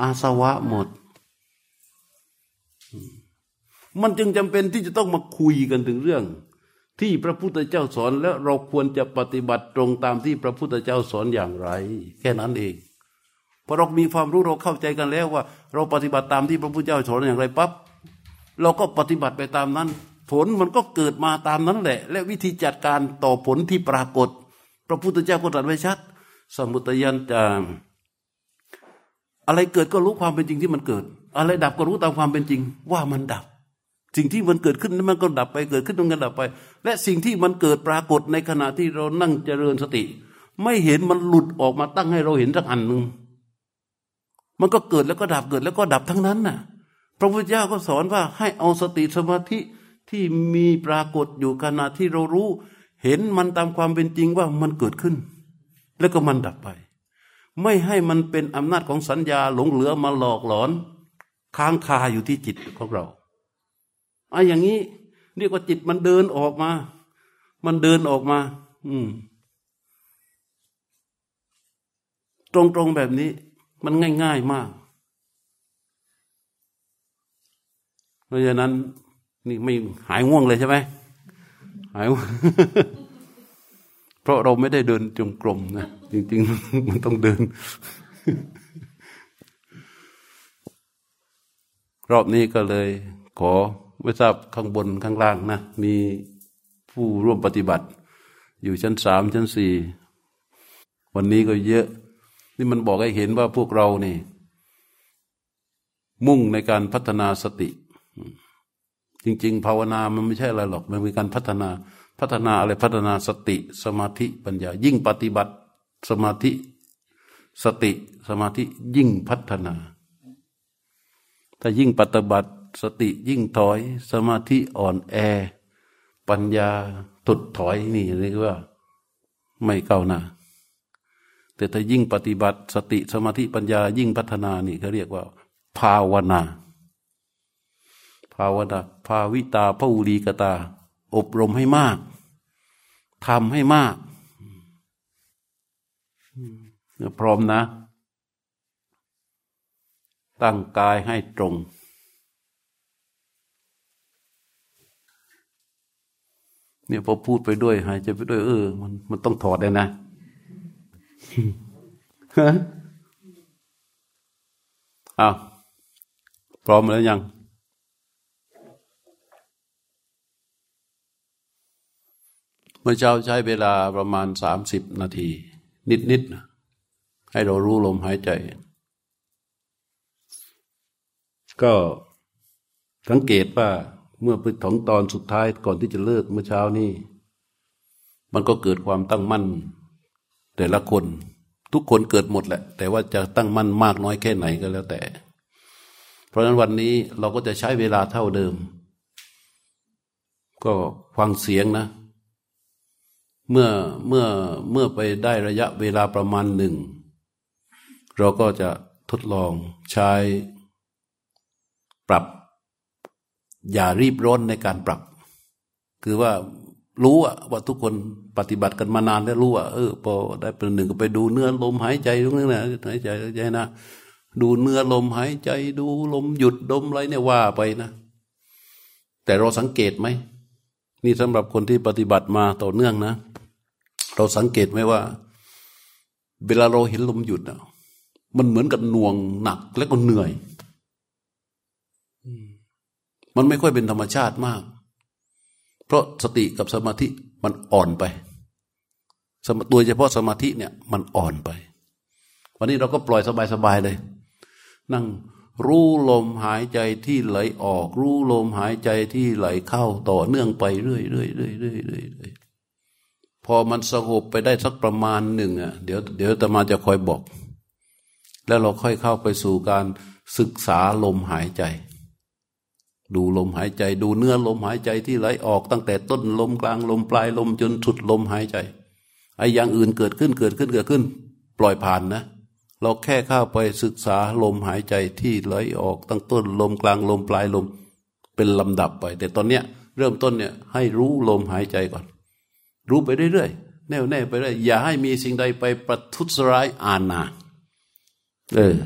อาสวะหมด มันจึงจำเป็นที่จะต้องมาคุยกันถึงเรื่อง ที่พระพุทธเจ้าสอนแล้วเราควรจะปฏิบัติตรงตามที่พระพุทธเจ้าสอนอย่างไร แค่นั้นเองพอเรามีความรู้เราเข้าใจกันแล้วว่า เราปฏิบัติตามที่พระพุทธเจ้าสอนอย่างไรปั๊บเราก็ปฏิบัติไปตามนั้น ผลมันก็เกิดมาตามนั้นแหละ และวิธีจัดการต่อผลที่ปรากฏ พระพุทธเจ้าก็ตรัสไว้ชัด สมุตยันจาม อะไรเกิดก็รู้ความเป็นจริงที่มันเกิด อะไรดับก็รู้ตามความเป็นจริง ว่ามันดับ สิ่งที่มันเกิดขึ้นมันก็ดับไปเกิดขึ้นตรงกันดับไป และสิ่งที่มันเกิดปรากฏในขณะที่เรานั่งเจริญสติ ไม่เห็นมันหลุดออกมาตั้งให้เราเห็นสักอันหนึ่งมันก็เกิดแล้วก็ดับเกิดแล้วก็ดับทั้งนั้นน่ะ พระพุทธเจ้าก็สอนว่าให้เอาสติสมาธิที่มีปรากฏอยู่ขณะที่เรารู้ เห็นมันตามความเป็นจริงว่ามันเกิดขึ้น แล้วก็มันดับไป ไม่ให้มันเป็นอำนาจของสัญญาหลงเหลือมาหลอกหลอน ค้างคาอยู่ที่จิตของเราไอะอย่างนี้เรียกว่าจิตมันเดินออกมา มันเดินออกมา อืม ตรงๆแบบนี้ มันง่าย ๆมาก เพราะฉะนั้น นี่ไม่หายง่วงเลยใช่ไหมหาย เพราะเราไม่ได้เดินจงกรมนะจริง ๆ มันต้องเดิน รอบนี้ก็เลย ขอไม่ทราบข้างบนข้างล่างนะ มีผู้ร่วมปฏิบัติ อยู่ชั้นสามชั้นสี่วันนี้ก็เยอะ นี่มันบอกให้เห็นว่าพวกเรานี่ มุ่งในการพัฒนาสติ จริง ๆ ภาวนามันไม่ใช่อะไรหรอก มันเป็นการพัฒนา พัฒนาอะไรพัฒนาสติสมาธิปัญญา ยิ่งปฏิบัติสมาธิสติสมาธิยิ่งพัฒนา ถ้ายิ่งปฏิบัติสติยิ่งถอย สมาธิอ่อนแอ ปัญญาตุดถอยนี่เรียกว่าไม่ก้าวหน้าแต่ถ้ายิ่งปฏิบัติสติสมาธิปัญญายิ่งพัฒนานี่เขาเรียกว่า ภาวนา ภาวนา ภาวิตาภาลีกตา อบรมให้มาก ทำให้มากพร้อมนะ ตั้งกายให้ตรง เนี่ยพอพูดไปด้วยหายใจไปด้วยเออ มันมันต้องถอดเลยนะอ้าวพร้อมแล้วยัง เมื่อเช้าใช้เวลาประมาณสามสิบนาที นิดๆนะให้เรารู้ลมหายใจ ก็สังเกตว่าเมื่อไปถึงตอนสุดท้ายก่อนที่จะเลิกเมื่อเช้านี้มันก็เกิดความตั้งมั่น แต่ละคนทุกคนเกิดหมดแหละ แต่ว่าจะตั้งมั่นมากน้อยแค่ไหนก็แล้วแต่ เพราะฉะนั้นวันนี้เราก็จะใช้เวลาเท่าเดิม ก็ฟังเสียงนะ เมื่อเมื่อเมื่อไปได้ระยะเวลาประมาณหนึ่ง เราก็จะทดลองใช้ปรับ อย่ารีบร้อนในการปรับ คือว่ารู้ว่าทุกคนปฏิบัติกันมานานแล้วรู้ว่าเออพอได้เป็นหนึ่งก็ไปดูเนื้อลมหายใจตรงนี้นะหายใจหายใจนะดูเนื้อลมหายใจดูลมหยุดดมอะไรเนี่ยว่าไปนะ แต่เราสังเกตไหมนี่สำหรับคนที่ปฏิบัติมาต่อเนื่องนะ เราสังเกตไหมว่า เวลาเราเห็นลมหยุดอะมันเหมือนกับหน่วงหนักและก็เหนื่อย มันไม่ค่อยเป็นธรรมชาติมาก เพราะสติกับสมาธิมันอ่อนไปตัวเฉพาะสมาธิเนี่ยมันอ่อนไป วันนี้เราก็ปล่อยสบายๆเลย นั่งรู้ลมหายใจที่ไหลออก รู้ลมหายใจที่ไหลเข้าต่อเนื่องไปเรื่อยๆเรื่อยๆเรื่อยๆ พอมันสงบไปได้สักประมาณหนึ่งอะเดี๋ยวเดี๋ยวตมาจะคอยบอก แล้วเราค่อยเข้าไปสู่การศึกษาลมหายใจ ดูลมหายใจ ดูเนื้อลมหายใจที่ไหลออกตั้งแต่ต้นลมกลางลมปลายลมจนสุดลมหายใจไอ้อย่างอื่นเกิดขึ้นเกิดขึ้นเกิดขึ้น ปล่อยผ่านนะ เราแค่เข้าไปศึกษาลมหายใจที่ไหลออกตั้งต้นลมกลางลมปลายลมเป็นลำดับไป แต่ตอนเนี้ยเริ่มต้นเนี่ยให้รู้ลมหายใจก่อน รู้ไปเรื่อยๆแน่วแน่ไปเรื่อยอย่าให้มีสิ่งใดไปประทุษร้ายอาณาเออ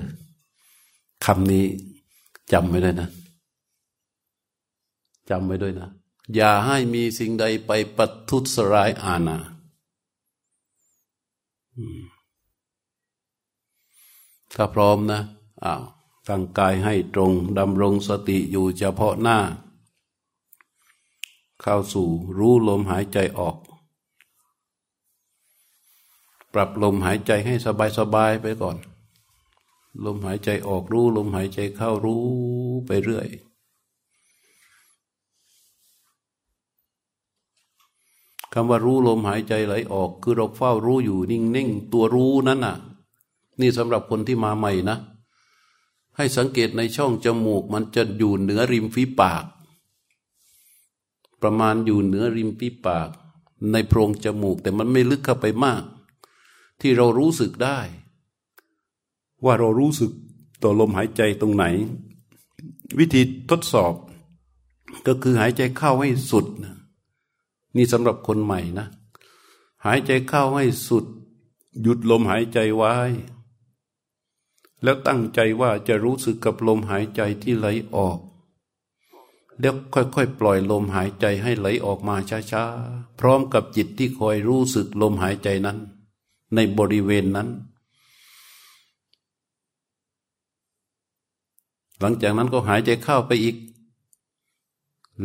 คำนี้จำไม่ได้วยนะจำไว้ด้วยนะ อย่าให้มีสิ่งใดไปปัทุสร้ายอาณาถ้าพร้อมนะอ้าวตั้งกายให้ตรงดำรงสติอยู่เฉพาะหน้า เข้าสู่รู้ลมหายใจออก ปรับลมหายใจให้สบายๆไปก่อน ลมหายใจออกรู้ ลมหายใจเข้ารู้ไปเรื่อย คำว่ารู้ลมหายใจไหลออก คือเราเฝ้ารู้อยู่นิ่งๆ ตัวรู้นั้นน่ะ นี่สำหรับคนที่มาใหม่นะ ให้สังเกตในช่องจมูกมันจะอยู่เหนือริมฝีปาก ประมาณอยู่เหนือริมฝีปาก ในโพรงจมูกแต่มันไม่ลึกเข้าไปมาก ที่เรารู้สึกได้ ว่าเรารู้สึกต่อลมหายใจตรงไหน วิธีทดสอบ ก็คือหายใจเข้าให้สุดนะนี่สำหรับคนใหม่นะ หายใจเข้าให้สุด หยุดลมหายใจไว้ แล้วตั้งใจว่าจะรู้สึกกับลมหายใจที่ไหลออก แล้วค่อยๆ ปล่อยลมหายใจให้ไหลออกมาช้าๆ พร้อมกับจิตที่คอยรู้สึกลมหายใจนั้น ในบริเวณนั้น หลังจากนั้นก็หายใจเข้าไปอีก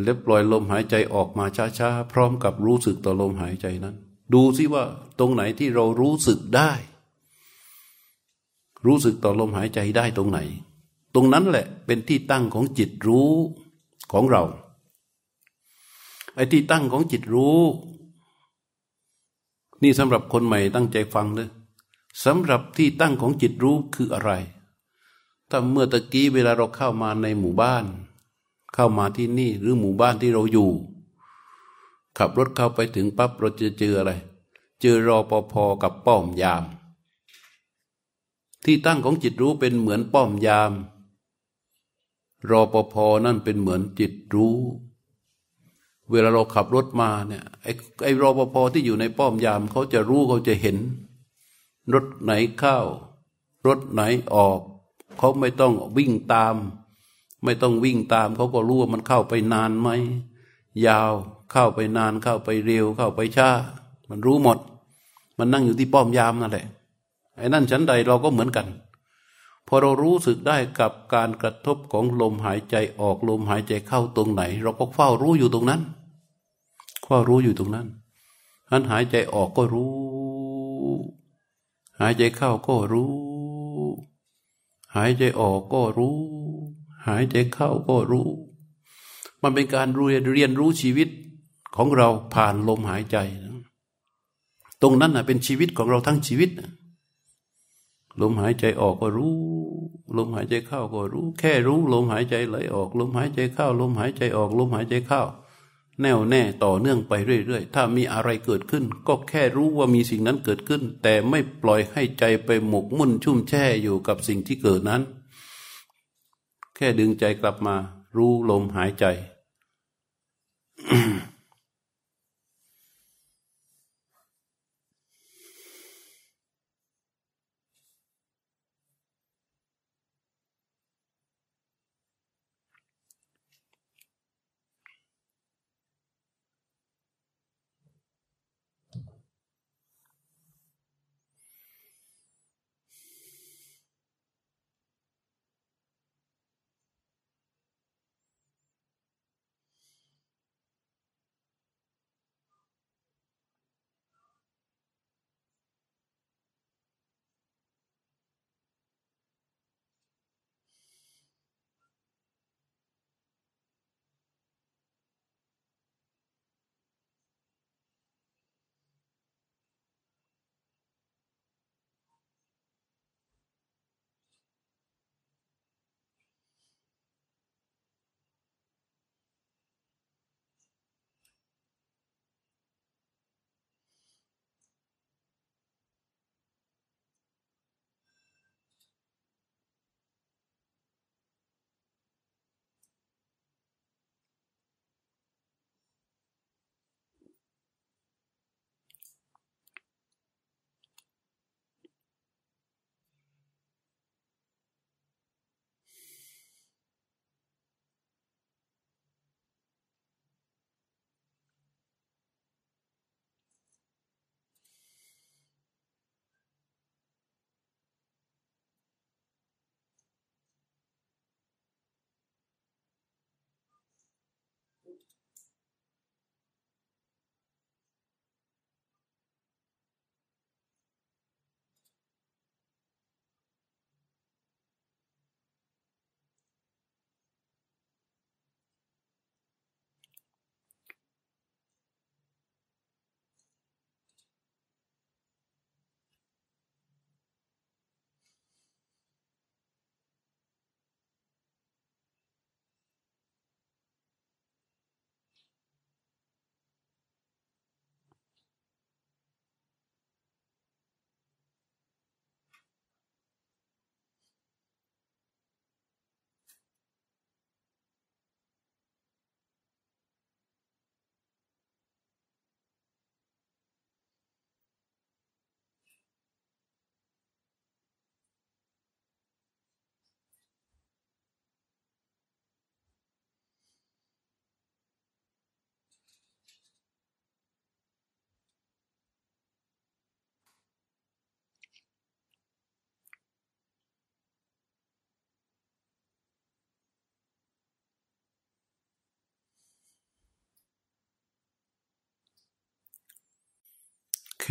แล้วปล่อยลมหายใจออกมาช้าๆ พร้อมกับรู้สึกต่อลมหายใจนั้น ดูซิว่าตรงไหนที่เรารู้สึกได้ รู้สึกต่อลมหายใจได้ตรงไหน ตรงนั้นแหละเป็นที่ตั้งของจิตรู้ของเราไอ้ที่ตั้งของจิตรู้ นี่สำหรับคนใหม่ตั้งใจฟังเลยสำหรับที่ตั้งของจิตรู้คืออะไรถ้าเมื่อตะกี้เวลาเราเข้ามาในหมู่บ้าน เข้ามาที่นี่หรือหมู่บ้านที่เราอยู่ ขับรถเข้าไปถึงปั๊บเราจะเจออะไร เจอรอปภกับป้อมยาม ที่ตั้งของจิตรู้เป็นเหมือนป้อมยาม รอปภนั่นเป็นเหมือนจิตรู้ เวลาเราขับรถมาเนี่ยไอ้ไอ้รอปภที่อยู่ในป้อมยามเขาจะรู้เขาจะเห็น รถไหนเข้ารถไหนออก เขาไม่ต้องวิ่งตาม ไม่ต้องวิ่งตาม เขาก็รู้ว่ามันเข้าไปนานไหมยาวเข้าไปนานเข้าไปเร็วเข้าไปช้ามันรู้หมด มันนั่งอยู่ที่ป้อมยามนั่นแหละไอ้นั่นชั้นใดเราก็เหมือนกันพอเรารู้สึกได้กับการกระทบของลมหายใจออกลมหายใจเข้าตรงไหน เราก็เฝ้ารู้อยู่ตรงนั้น เฝ้ารู้อยู่ตรงนั้นอันหายใจออกก็รู้ หายใจเข้าก็รู้ หายใจออกก็รู้ หายใจเข้าก็รู้ มันเป็นการเรียนเรียนรู้ชีวิตของเราผ่านลมหายใจ ตรงนั้นนะเป็นชีวิตของเราทั้งชีวิตลมหายใจออกก็รู้ ลมหายใจเข้าก็รู้ แค่รู้ลมหายใจไหลออก ลมหายใจเข้า ลมหายใจออก ลมหายใจเข้า แน่วแน่ต่อเนื่องไปเรื่อยๆ ถ้ามีอะไรเกิดขึ้น ก็แค่รู้ว่ามีสิ่งนั้นเกิดขึ้น แต่ไม่ปล่อยให้ใจไปหมกมุ่นชุ่มแช่อยู่กับสิ่งที่เกิดนั้น แค่ดึงใจกลับมา รู้ลมหายใจ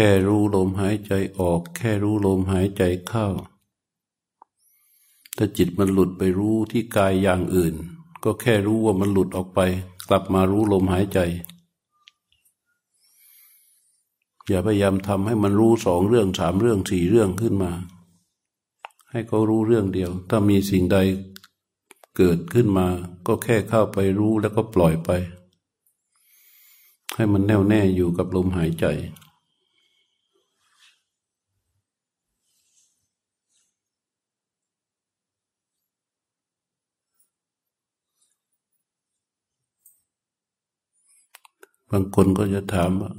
ค่รู้ลมหายใจออก แค่รู้ลมหายใจเข้า ถ้าจิตมันหลุดไปรู้ที่กายอย่างอื่น ก็แค่รู้ว่ามันหลุดออกไป กลับมารู้ลมหายใจ อย่าพยายามทำให้มันรู้สองเรื่องสามเรื่องสี่เรื่องขึ้นมา ให้เขารู้เรื่องเดียว ถ้ามีสิ่งใดเกิดขึ้นมา ก็แค่เข้าไปรู้แล้วก็ปล่อยไป ให้มันแน่วแน่อยู่กับลมหายใจ บางคนก็จะถามว่า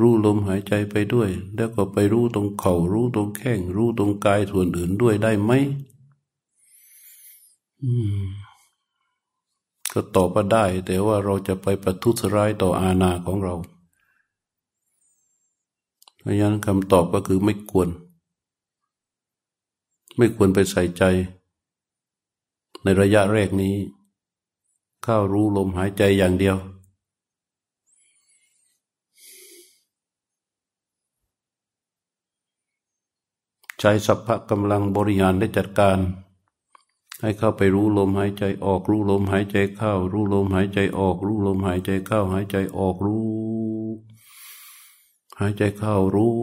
รู้ลมหายใจไปด้วย แล้วก็ไปรู้ตรงเขา่ารู้ตรงแข้งรู้ตรงกายส่วนอื่นด้วยได้ไหมก็ตอบมาได้ แต่ว่าเราจะไปประทุษร้ายต่ออาณาของเราเพราะฉะนั้นคำตอบก็คือไม่ควร ไม่ควรไปใส่ใจ ในระยะแรกนี้ เข้ารู้ลมหายใจอย่างเดียว ใช้สัพพะกำลังบริหารและจัดการ ให้เข้าไปรู้ลมหายใจออกรู้ลมหายใจเข้า รู้ลมหายใจออก รู้ลมหายใจเข้า หายใจออกรู้ หายใจเข้ารู้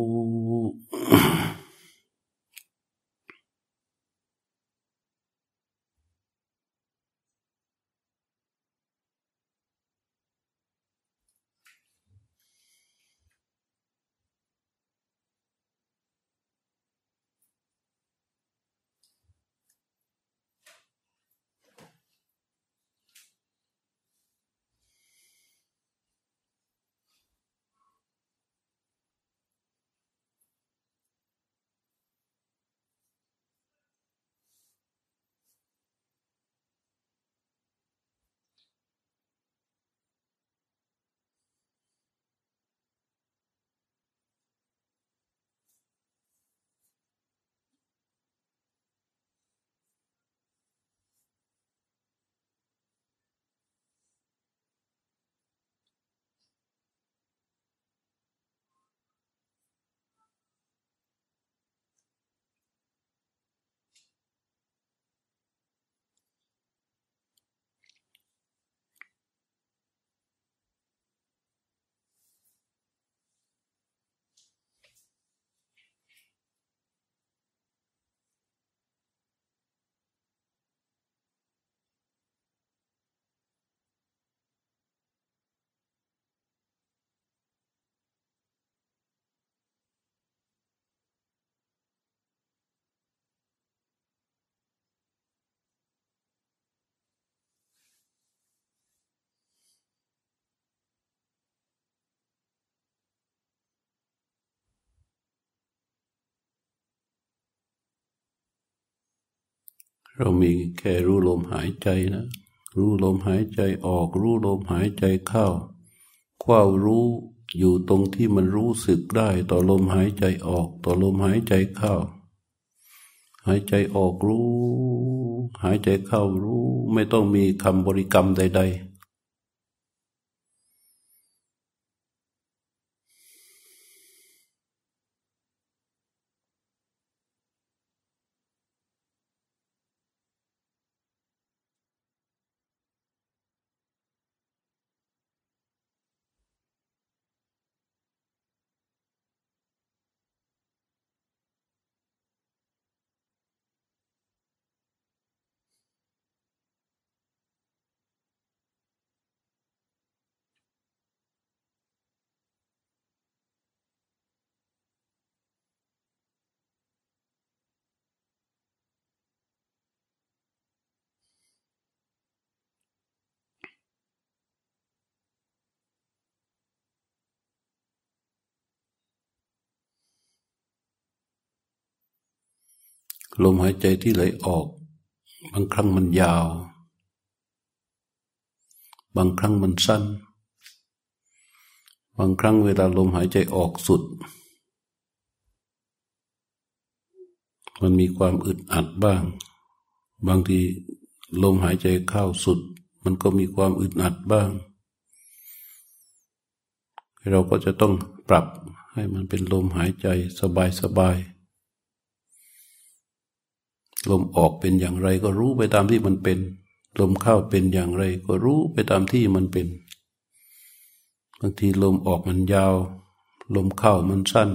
เรามีแค่รู้ลมหายใจนะ รู้ลมหายใจออก รู้ลมหายใจเข้า ความรู้อยู่ตรงที่มันรู้สึกได้ต่อลมหายใจออก ต่อลมหายใจเข้า หายใจออกรู้ หายใจเข้ารู้ ไม่ต้องมีคำบริกรรมใด ๆ ลมหายใจที่ไหลออก บางครั้งมันยาว บางครั้งมันสั้น บางครั้งเวลาลมหายใจออกสุด มันมีความอึดอัดบ้าง บางทีลมหายใจเข้าสุด มันก็มีความอึดอัดบ้าง เราก็จะต้องปรับให้มันเป็นลมหายใจสบายสบาย ลมออกเป็นอย่างไรก็รู้ไปตามที่มันเป็น ลมเข้าเป็นอย่างไรก็รู้ไปตามที่มันเป็น บางทีลมออกมันยาว ลมเข้ามันสั้น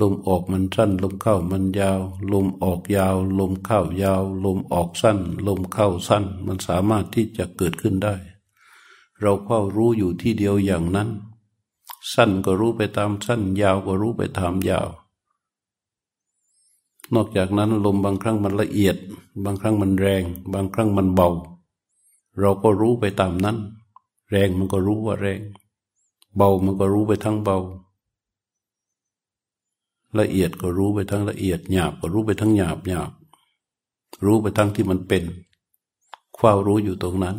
ลมออกมันสั้น ลมเข้ามันยาว ลมออกยาว ลมเข้ายาว ลมออกสั้น ลมเข้าสั้น มันสามารถที่จะเกิดขึ้นได้ เราเข้ารู้อยู่ที่เดียวอย่างนั้น สั้นก็รู้ไปตามสั้น ยาวก็รู้ไปตามยาว นอกจากนั้นลมบางครั้งมันละเอียด บางครั้งมันแรง บางครั้งมันเบา เราก็รู้ไปตามนั้น แรงมันก็รู้ว่าแรง เบามันก็รู้ไปทั้งเบา ละเอียดก็รู้ไปทั้งละเอียดหยาบก็รู้ไปทั้งหยาบหยาบรู้ไปทั้งที่มันเป็นความรู้อยู่ตรงนั้น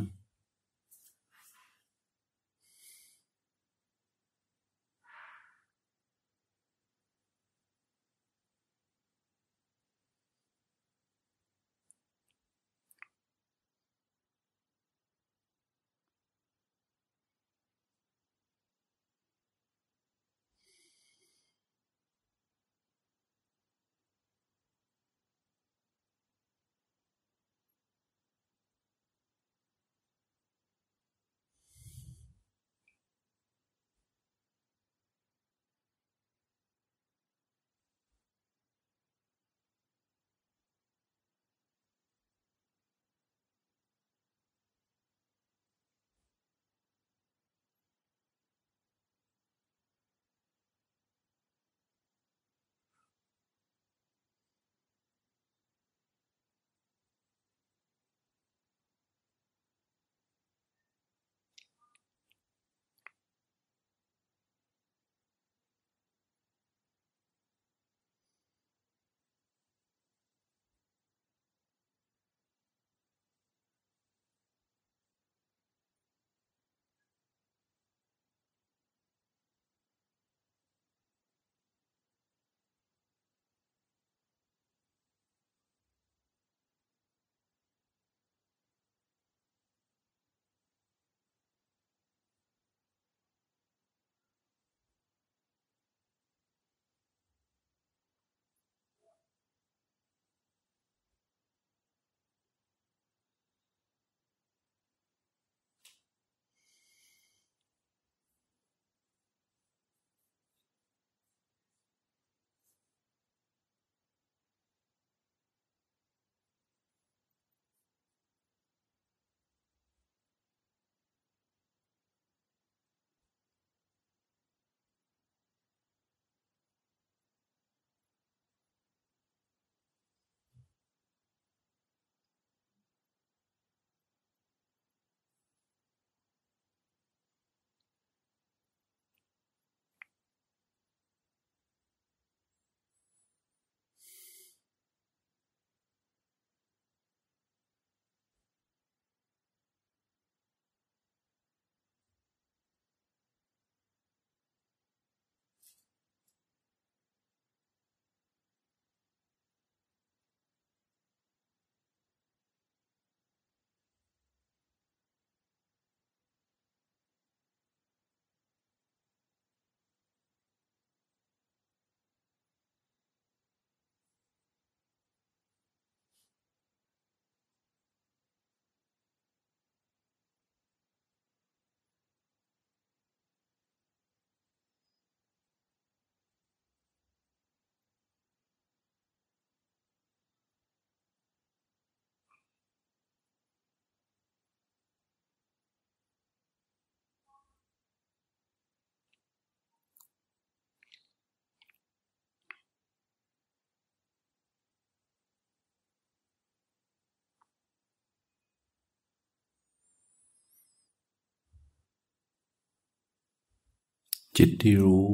จิตที่รู้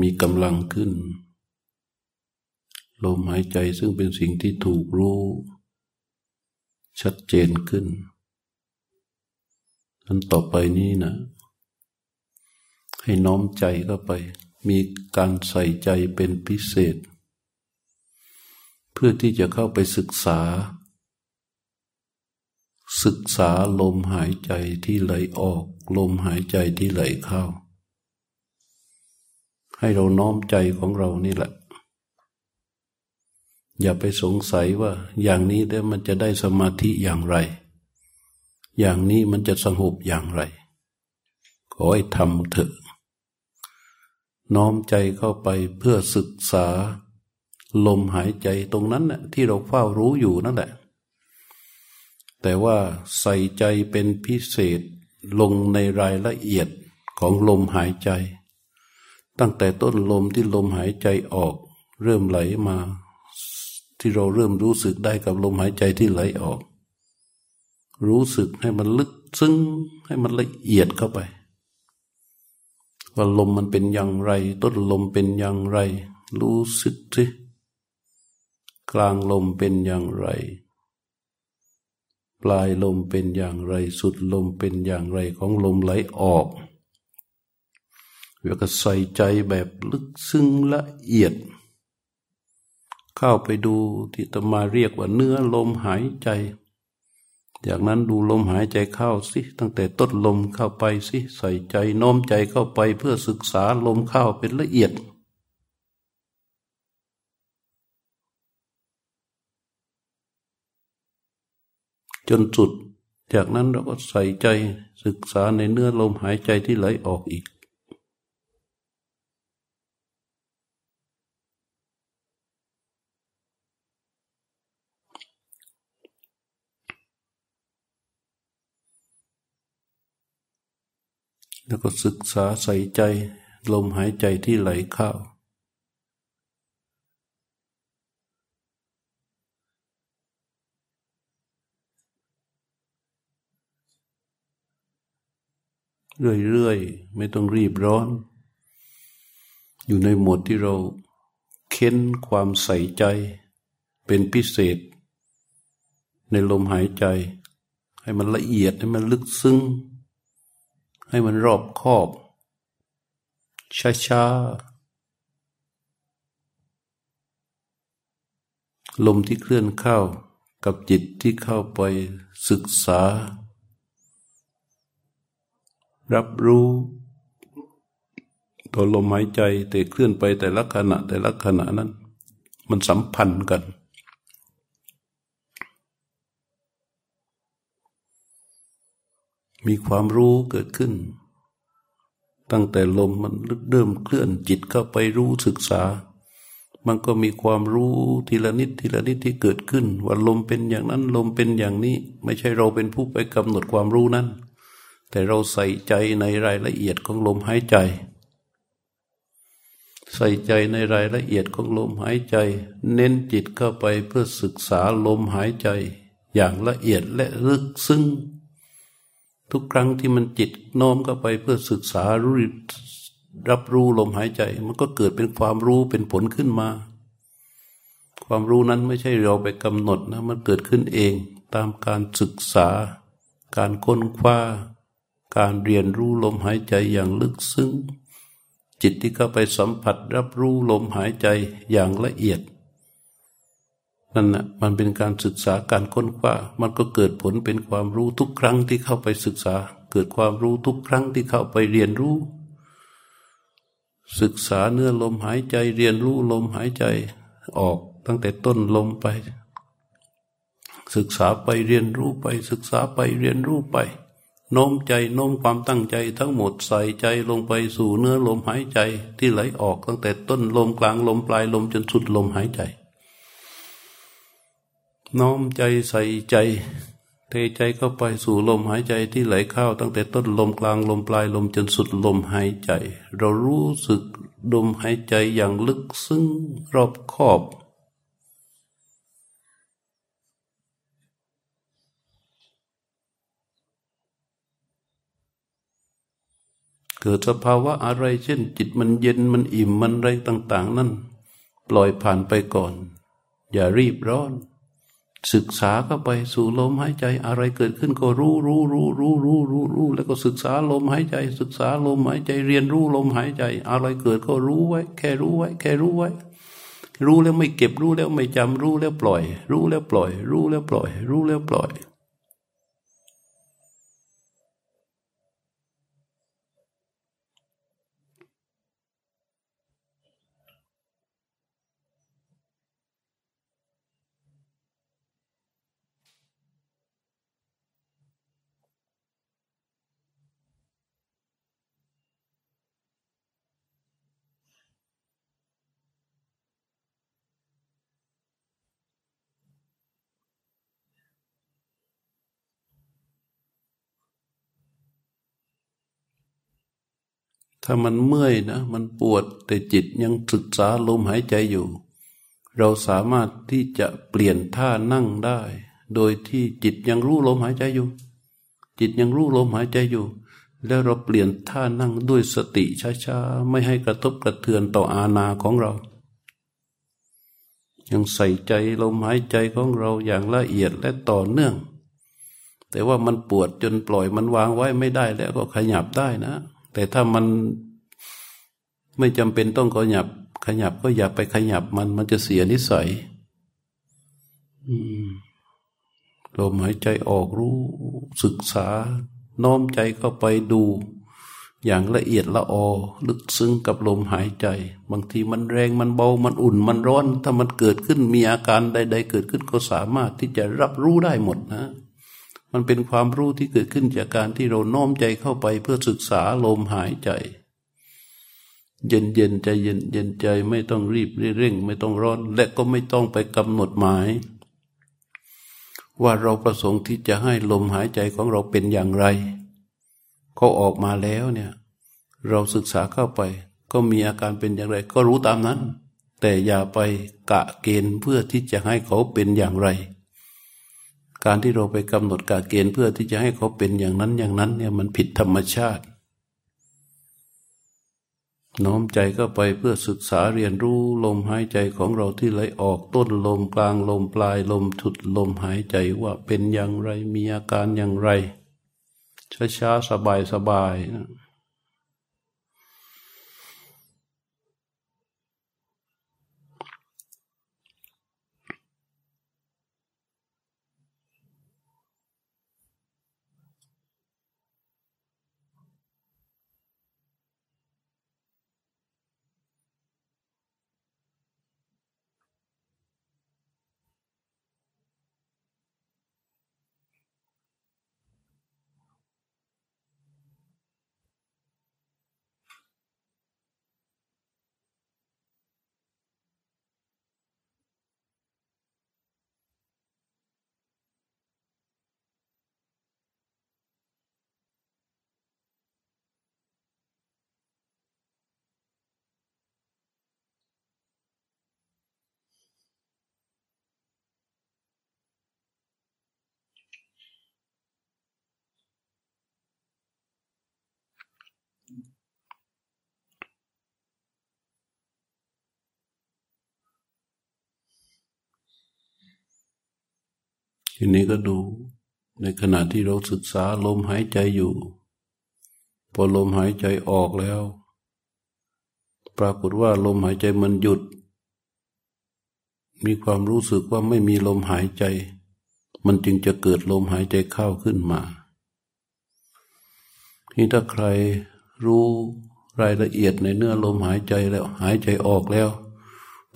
มีกำลังขึ้น ลมหายใจซึ่งเป็นสิ่งที่ถูกรู้ ชัดเจนขึ้นอันต่อไปนี้นะให้น้อมใจเข้าไป มีการใส่ใจเป็นพิเศษ เพื่อที่จะเข้าไปศึกษา ศึกษาลมหายใจที่ไหลออก ลมหายใจที่ไหลเข้า ให้เราน้อมใจของเรานี่แหละ อย่าไปสงสัยว่าอย่างนี้แล้วมันจะได้สมาธิอย่างไร อย่างนี้มันจะสงบอย่างไร ขอให้ทำเถอะ น้อมใจเข้าไปเพื่อศึกษา ลมหายใจตรงนั้นน่ะที่เราเฝ้ารู้อยู่นั่นแหละ แต่ว่าใส่ใจเป็นพิเศษลงในรายละเอียดของลมหายใจ ตั้งแต่ต้นลมที่ลมหายใจออก เริ่มไหลมา ที่เราเริ่มรู้สึกได้กับลมหายใจที่ไหลออก รู้สึกให้มันลึกซึ้งให้มันละเอียดเข้าไป ว่าลมมันเป็นอย่างไร ต้นลมเป็นอย่างไร รู้สึกสิกลางลมเป็นอย่างไร ปลายลมเป็นอย่างไร สุดลมเป็นอย่างไรของลมไหลออก แล้วก็ใส่ใจแบบลึกซึ้งละเอียด เข้าไปดูที่ตมาเรียกว่าเนื้อลมหายใจ จากนั้นดูลมหายใจเข้าสิ ตั้งแต่ต้นลมเข้าไปสิใส่ใจน้อมใจเข้าไปเพื่อศึกษาลมเข้าเป็นละเอียดจนสุด จากนั้นเราก็ใส่ใจศึกษาในเนื้อลมหายใจที่ไหลออกอีก แล้วก็ศึกษาใส่ใจลมหายใจที่ไหลเข้า เรื่อยๆ ไม่ต้องรีบร้อน อยู่ในหมดที่เราเค้นความใส่ใจ เป็นพิเศษ ในลมหายใจ ให้มันละเอียดให้มันลึกซึ้ง ให้มันรอบคอบช้าๆลมที่เคลื่อนเข้ากับจิตที่เข้าไปศึกษา รับรู้ตัวลมหายใจแต่เคลื่อนไปแต่ละขณะแต่ละขณะนั้น มันสัมพันธ์กัน มีความรู้เกิดขึ้น ตั้งแต่ลมมันเริ่มเคลื่อนจิตเข้าไปรู้ศึกษา มันก็มีความรู้ทีละนิดทีละนิดที่เกิดขึ้น ว่าลมเป็นอย่างนั้นลมเป็นอย่างนี้ ไม่ใช่เราเป็นผู้ไปกำหนดความรู้นั้น แต่เราใส่ใจในรายละเอียดของลมหายใจ ใส่ใจในรายละเอียดของลมหายใจ เน้นจิตเข้าไปเพื่อศึกษาลมหายใจ อย่างละเอียดและลึกซึ้ง ทุกครั้งที่มันจิตโน้มเข้าไปเพื่อศึกษารู้รับรู้ลมหายใจ มันก็เกิดเป็นความรู้เป็นผลขึ้นมา ความรู้นั้นไม่ใช่เราไปกำหนดนะ มันเกิดขึ้นเองตามการศึกษา การค้นคว้า การเรียนรู้ลมหายใจอย่างลึกซึ้งจิตที่เข้าไปสัมผัสรับรู้ลมหายใจอย่างละเอียด นั่นนะมันเป็นการศึกษาการค้นคว้ามันก็เกิดผลเป็นความรู้ทุกครั้งที่เข้าไปศึกษา เกิดความรู้ทุกครั้งที่เข้าไปเรียนรู้ ศึกษาเนื้อลมหายใจเรียนรู้ลมหายใจออกตั้งแต่ต้นลมไป ศึกษาไปเรียนรู้ไป ศึกษาไปเรียนรู้ไปโน้มใจโน้มความตั้งใจทั้งหมดใส่ใจลงไปสู่เนื้อลมหายใจที่ไหลออกตั้งแต่ต้นลมกลางลมปลายลมจนสุดลมหายใจ น้อมใจใส่ใจ เทใจเข้าไปสู่ลมหายใจที่ไหลเข้า ตั้งแต่ต้นลมกลางลมปลายลมจนสุดลมหายใจ เรารู้สึกลมหายใจอย่างลึกซึ้งรอบคอบ เกิดสภาวะอะไรเช่น จิตมันเย็นมันอิ่มมันอะไรต่าง ๆ นั่น ปล่อยผ่านไปก่อน อย่ารีบร้อน ศึกษาเข้าไปสู่ลมหายใจอะไรเกิดขึ้นก็รู้รู้รู้รู้รู้รู้รู้แล้วก็ศึกษาลมหายใจ ศึกษาลมหายใจเรียนรู้ลมหายใจ อะไรเกิดก็รู้ไว้ แค่รู้ไว้ แค่รู้ไว้ รู้แล้วไม่เก็บรู้แล้วไม่จำรู้แล้วปล่อย รู้แล้วปล่อย รู้แล้วปล่อย รู้แล้วปล่อย ถ้ามันเมื่อยนะ มันปวดแต่จิตยังศึกษาลมหายใจอยู่ เราสามารถที่จะเปลี่ยนท่านั่งได้ โดยที่จิตยังรู้ลมหายใจอยู่ จิตยังรู้ลมหายใจอยู่ แล้วเราเปลี่ยนท่านั่งด้วยสติช้าๆ ไม่ให้กระทบกระเทือนต่ออาณาของเรา ยังใส่ใจลมหายใจของเราอย่างละเอียดและต่อเนื่อง แต่ว่ามันปวดจนปล่อยมันวางไว้ไม่ได้แล้วก็ขยับได้นะ แต่ถ้ามันไม่จำเป็นต้องขยับ ขยับก็อย่าไปขยับมัน มันจะเสียนิสัยลมหายใจออกรู้ศึกษา น้อมใจเข้าไปดู อย่างละเอียดละออ ลึกซึ้งกับลมหายใจ บางทีมันแรงมันเบามันอุ่นมันร้อน ถ้ามันเกิดขึ้นมีอาการใด ๆ เกิดขึ้นก็สามารถที่จะรับรู้ได้หมดนะ มันเป็นความรู้ที่เกิดขึ้นจากการที่เราน้อมใจเข้าไปเพื่อศึกษาลมหายใจ เย็นเย็นใจเย็นเย็นใจไม่ต้องรีบเร่ง ไม่ต้องร้อน และก็ไม่ต้องไปกำหนดหมาย ว่าเราประสงค์ที่จะให้ลมหายใจของเราเป็นอย่างไรเขาออกมาแล้วเนี่ยเราศึกษาเข้าไป ก็มีอาการเป็นอย่างไร ก็รู้ตามนั้น แต่อย่าไปกะเกณฑ์เพื่อที่จะให้เขาเป็นอย่างไร การที่เราไปกำหนดกาเกณฑ์เพื่อที่จะให้เขาเป็นอย่างนั้นอย่างนั้นเนี่ยมันผิดธรรมชาติ น้อมใจก็ไปเพื่อศึกษาเรียนรู้ลมหายใจของเราที่ไหลออกต้นลมกลางลมปลายลมถุดลมหายใจว่าเป็นอย่างไรมีอาการอย่างไรช้าๆสบายๆนะ ทีนี้ก็ดูในขณะที่เราศึกษาลมหายใจอยู่ พอลมหายใจออกแล้ว ปรากฏว่าลมหายใจมันหยุด มีความรู้สึกว่าไม่มีลมหายใจ มันจึงจะเกิดลมหายใจเข้าขึ้นมาที่ถ้าใครรู้รายละเอียดในเนื้อลมหายใจแล้วหายใจออกแล้ว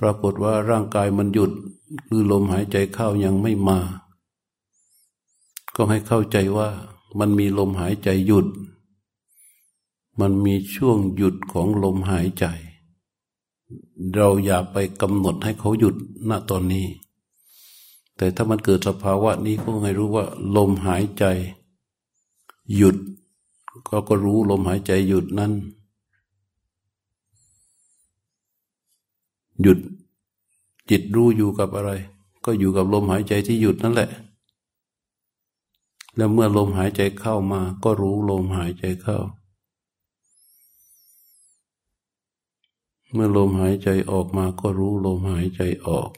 ปรากฏว่าร่างกายมันหยุด คือลมหายใจเข้ายังไม่มา ก็ให้เข้าใจว่ามันมีลมหายใจหยุด มันมีช่วงหยุดของลมหายใจ เราอย่าไปกำหนดให้เขาหยุดณตอนนี้ แต่ถ้ามันเกิดสภาวะนี้ก็ให้รู้ว่า ลมหายใจ หยุด ก็ก็รู้ลมหายใจหยุดนั้น หยุดจิตรู้อยู่กับอะไร ก็อยู่กับลมหายใจที่หยุดนั่นแหละ แล้วเมื่อลมหายใจเข้ามาก็รู้ลมหายใจเข้า เมื่อลมหายใจออกมาก็รู้ลมหายใจออก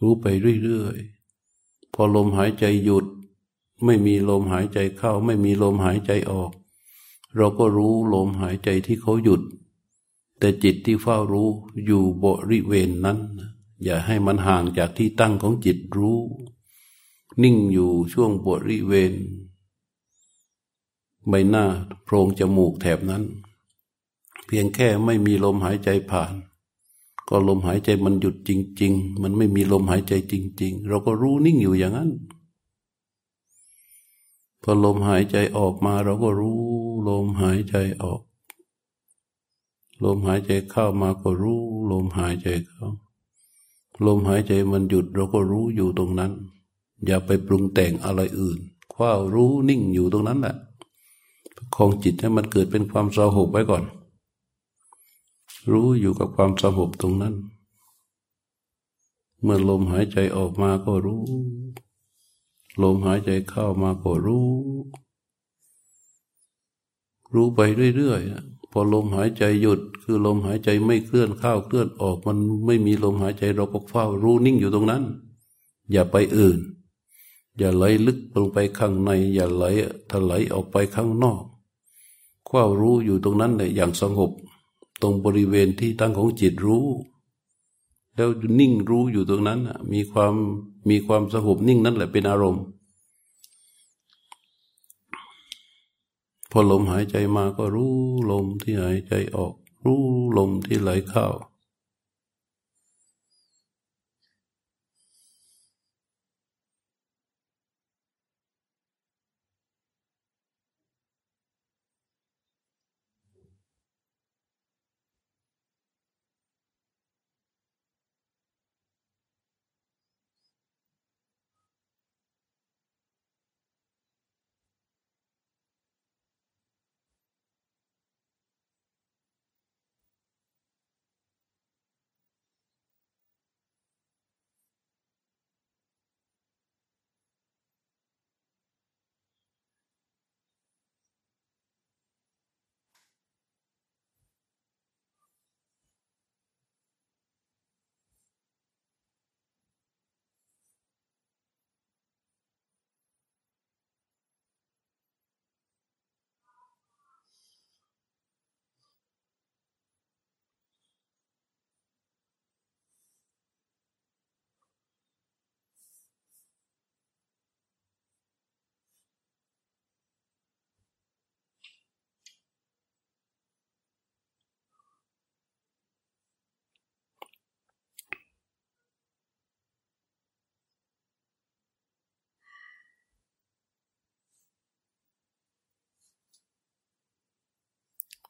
รู้ไปเรื่อยๆ พอลมหายใจหยุด ไม่มีลมหายใจเข้า ไม่มีลมหายใจออก เราก็รู้ลมหายใจที่เขาหยุด แต่จิตที่เฝ้ารู้อยู่บริเวณนั้น อย่าให้มันห่างจากที่ตั้งของจิตรู้ นิ่งอยู่ช่วงบริเวณ ใบหน้าโพรงจมูกแถบนั้น เพียงแค่ไม่มีลมหายใจผ่าน ก็ลมหายใจมันหยุดจริง ๆ มันไม่มีลมหายใจจริง ๆ เราก็รู้นิ่งอยู่อย่างนั้นพอลมหายใจออกมาเราก็รู้ ลมหายใจออก ลมหายใจเข้ามาก็รู้ ลมหายใจเข้า ลมหายใจมันหยุดเราก็รู้อยู่ตรงนั้น อย่าไปปรุงแต่งอะไรอื่นคว้ารู้นิ่งอยู่ตรงนั้นแหละคองจิตให้มันเกิดเป็นความสงบไว้ก่อน รู้อยู่กับความสงบตรงนั้น เมื่อลมหายใจออกมาก็รู้ ลมหายใจเข้ามาก็รู้ รู้ไปเรื่อยๆพอลมหายใจหยุด คือลมหายใจไม่เคลื่อนเข้าเคลื่อนออก มันไม่มีลมหายใจเราก็เฝ้ารู้นิ่งอยู่ตรงนั้น อย่าไปอื่น อย่าไหลลึกลงไปข้างใน อย่าไหลถลายออกไปข้างนอกเฝ้ารู้อยู่ตรงนั้นเลยอย่างสงบ ตรงบริเวณที่ตั้งของจิตรู้ แล้วนิ่งรู้อยู่ตรงนั้นมีความมีความสงบนิ่งนั่นแหละเป็นอารมณ์ พอลมหายใจมาก็รู้ลมที่หายใจออก รู้ลมที่ไหลเข้า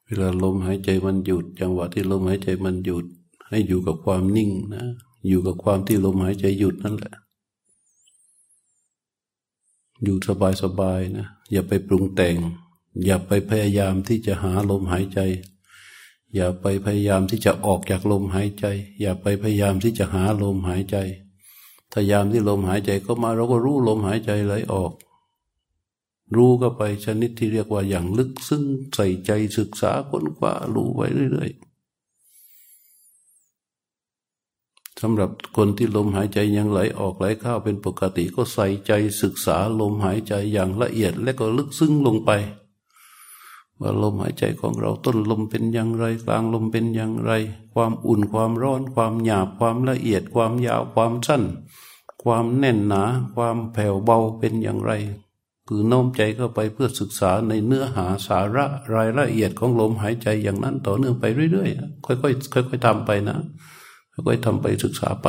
เวลาลมหายใจมันหยุด จังหวะที่ลมหายใจมันหยุด ให้อยู่กับความนิ่งนะ อยู่กับความที่ลมหายใจหยุดนั่นแหละ อยู่สบายสบายนะ อย่าไปปรุงแต่ง อย่าไปพยายามที่จะหาลมหายใจ อย่าไปพยายามที่จะออกจากลมหายใจ อย่าไปพยายามที่จะหาลมหายใจพยายามที่ลมหายใจเข้ามาเราก็รู้ลมหายใจไหลออก รู้ก็ไปชนิดที่เรียกว่าอย่างลึกซึ้งใส่ใจศึกษาค้นคว้ารู้ไว้เรื่อยๆสำหรับคนที่ลมหายใจยังไหลออกไหลเข้าเป็นปกติก็ใส่ใจศึกษาลมหายใจอย่างละเอียดและก็ลึกซึ้งลงไปว่าลมหายใจของเราต้นลมเป็นอย่างไร กลางลมเป็นอย่างไร ความอุ่นความร้อน ความหยาบความละเอียด ความยาวความสั้น ความแน่นหนา ความแผ่วเบาเป็นอย่างไร คือโน้มใจเข้าไปเพื่อศึกษาในเนื้อหาสาระรายละเอียดของลมหายใจอย่างนั้นต่อเนื่องไปเรื่อยๆ ค่อยๆค่อยๆทำไปนะ ค่อยๆทำไปศึกษาไป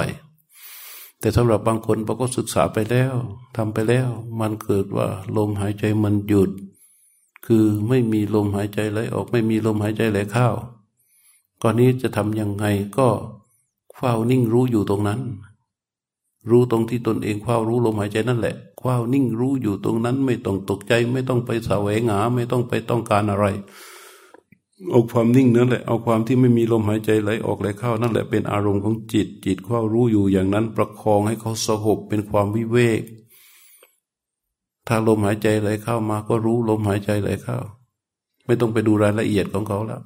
แต่สำหรับบางคนพอก็ศึกษาไปแล้วทำไปแล้ว มันเกิดว่าลมหายใจมันหยุด คือไม่มีลมหายใจไหลออกไม่มีลมหายใจไหลเข้าก่อนนี้จะทำยังไงก็เฝ้านิ่งรู้อยู่ตรงนั้น รู้ตรงที่ตนเองคว้ารู้ลมหายใจนั่นแหละคว้านิ่งรู้อยู่ตรงนั้นไม่ต้องตกใจ ไม่ต้องไปแสวงหาไม่ต้องไปต้องการอะไรเอาความนิ่งนั่นแหละเอาความที่ไม่มีลมหายใจไหลออกไหลเข้านั่นแหละเป็นอารมณ์ของจิต จิตคว้ารู้อยู่อย่างนั้น ประคองให้เขาสงบเป็นความวิเวกถ้าลมหายใจไหลเข้ามาก็รู้ลมหายใจไหลเข้า ไม่ต้องไปดูรายละเอียดของเขาแล้ว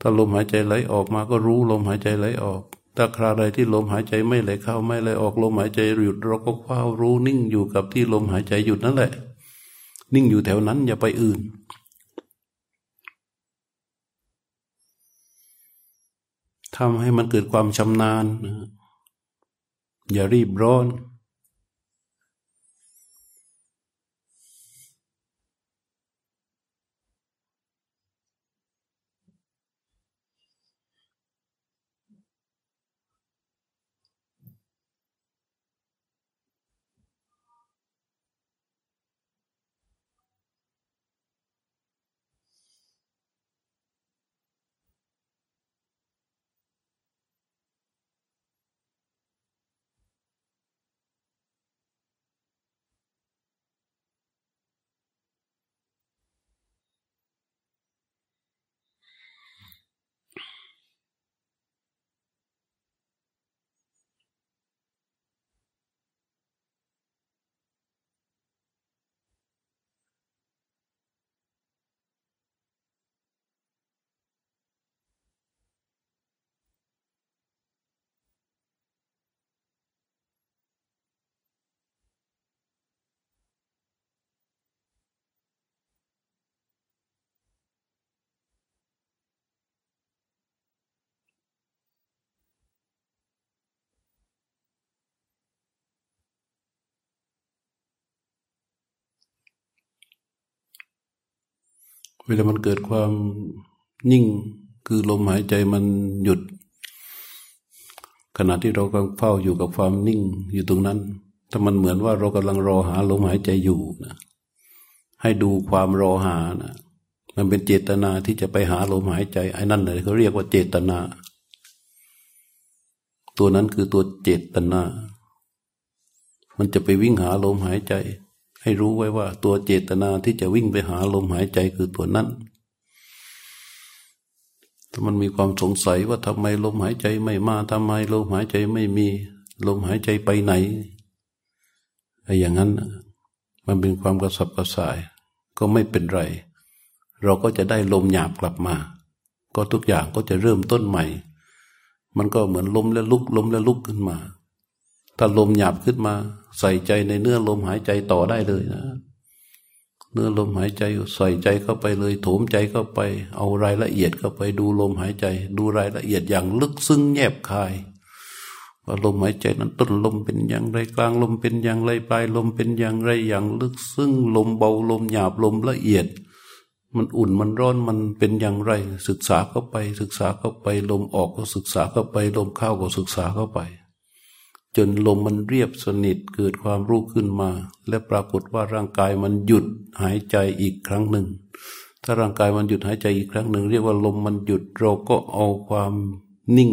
ถ้าลมหายใจไหลออกมาก็รู้ลมหายใจไหลออก ถ้าคราใดที่ลมหายใจไม่ไหลเข้าไม่ไหลออกลมหายใจหยุดเราก็เฝ้ารู้นิ่งอยู่กับที่ลมหายใจหยุดนั่นแหละ นิ่งอยู่แถวนั้นอย่าไปอื่น ทำให้มันเกิดความชำนาญ อย่ารีบร้อน เวลามันเกิดความนิ่งคือลมหายใจมันหยุด ขณะที่เรากำลังเฝ้าอยู่กับความนิ่งอยู่ตรงนั้น ถ้ามันเหมือนว่าเรากำลังรอหาลมหายใจอยู่นะให้ดูความรอหานะมันเป็นเจตนาที่จะไปหาลมหายใจไอ้นั่นเลยเขาเรียกว่าเจตนา ตัวนั้นคือตัวเจตนา มันจะไปวิ่งหาลมหายใจ ให้รู้ไว้ว่าตัวเจตนาที่จะวิ่งไปหาลมหายใจคือตัวนั้น ถ้ามันมีความสงสัยว่าทำไมลมหายใจไม่มาทำไมลมหายใจไม่มี ลมหายใจไปไหนไอ้อย่างนั้นมันเป็นความกระสับกระส่าย ก็ไม่เป็นไร เราก็จะได้ลมหยาบกลับมา ก็ทุกอย่างก็จะเริ่มต้นใหม่ มันก็เหมือนลมและลุกลมและลุกขึ้นมา ถ้าลมหยาบขึ้นมา ใส่ใจในเนื้อลมหายใจต่อได้เลยนะ เนื้อลมหายใจใส่ใจเข้าไปเลย โถมใจเข้าไป เอารายละเอียดเข้าไปดูลมหายใจ ดูรายละเอียดอย่างลึกซึ้งแยบคายว่าลมหายใจนั้นต้นลมเป็นอย่างไรกลางลมเป็นอย่างไรปลายลมเป็นอย่างไรอย่างลึกซึ้งลมเบาลมหยาบลมละเอียด มันอุ่นมันร้อนมันเป็นอย่างไร ศึกษาเข้าไป ศึกษาเข้าไป ลมออกก็ศึกษาเข้าไป ลมเข้าก็ศึกษาเข้าไป จนลมมันเรียบสนิทเกิดความรู้ขึ้นมา และปรากฏว่าร่างกายมันหยุดหายใจอีกครั้งหนึ่ง ถ้าร่างกายมันหยุดหายใจอีกครั้งหนึ่ง เรียกว่าลมมันหยุดเราก็เอาความนิ่ง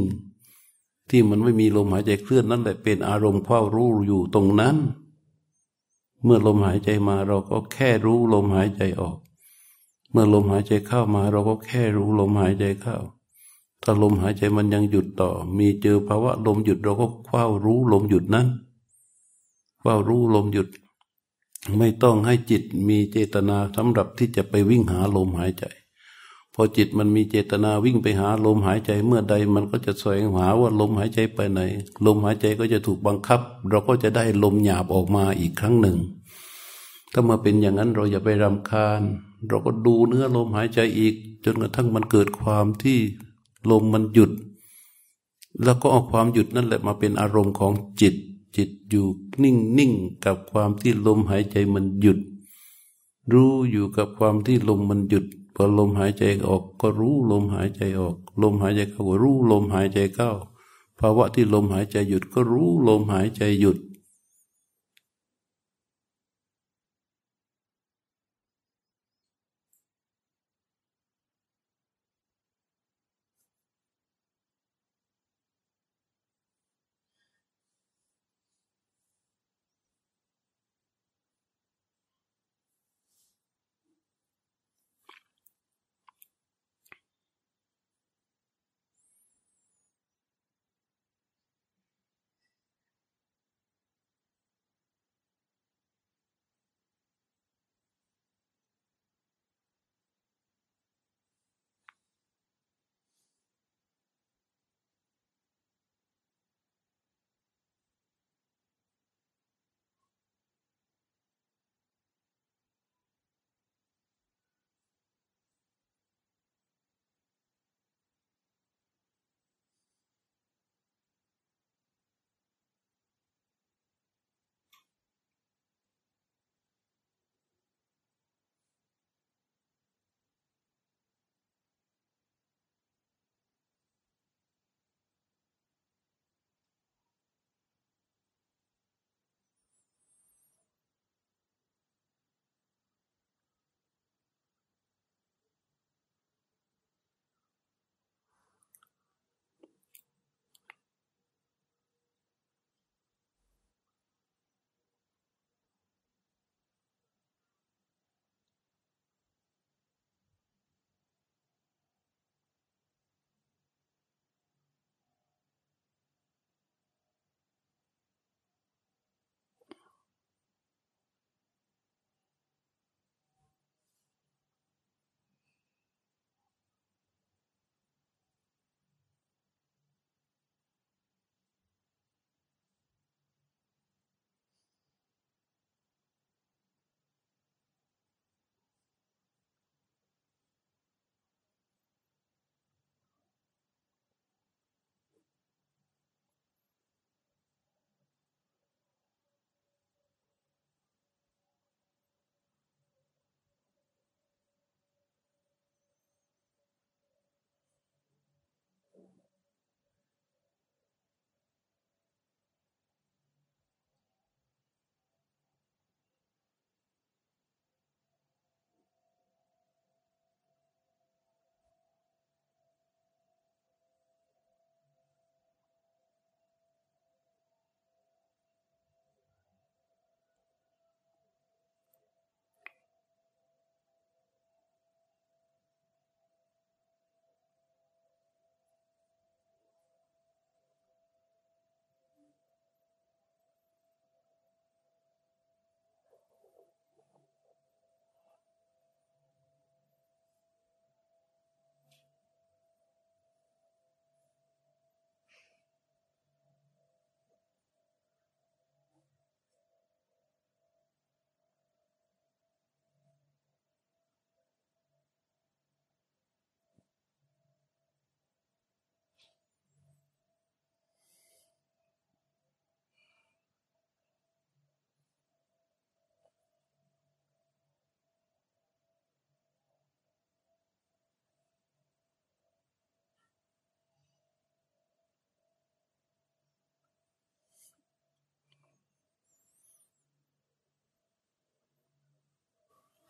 ที่มันไม่มีลมหายใจเคลื่อนนั่นแหละเป็นอารมณ์เฝ้ารู้อยู่ตรงนั้น เมื่อลมหายใจมาเราก็แค่รู้ลมหายใจออก เมื่อลมหายใจเข้ามาเราก็แค่รู้ลมหายใจเข้า ถ้าลมหายใจมันยังหยุดต่อ มีเจอภาวะลมหยุดเราก็เฝ้ารู้ลมหยุดนั้นเฝ้ารู้ลมหยุด ไม่ต้องให้จิตมีเจตนาสำหรับที่จะไปวิ่งหาลมหายใจ พอจิตมันมีเจตนาวิ่งไปหาลมหายใจเมื่อใดมันก็จะแสวงหาว่าลมหายใจไปไหน ลมหายใจก็จะถูกบังคับ เราก็จะได้ลมหยาบออกมาอีกครั้งหนึ่ง ถ้ามาเป็นอย่างนั้นเราอย่าไปรำคาญ เราก็ดูเนื้อลมหายใจอีก จนกระทั่งมันเกิดความที่ ลมมันหยุด แล้วก็เอาความหยุดนั่นแหละมาเป็นอารมณ์ของจิต จิตอยู่นิ่งนิ่งกับความที่ลมหายใจมันหยุด รู้อยู่กับความที่ลมมันหยุดพอลมหายใจออกก็รู้ลมหายใจออก ลมหายใจเข้าก็รู้ลมหายใจเข้าภาวะที่ลมหายใจหยุดก็รู้ลมหายใจหยุด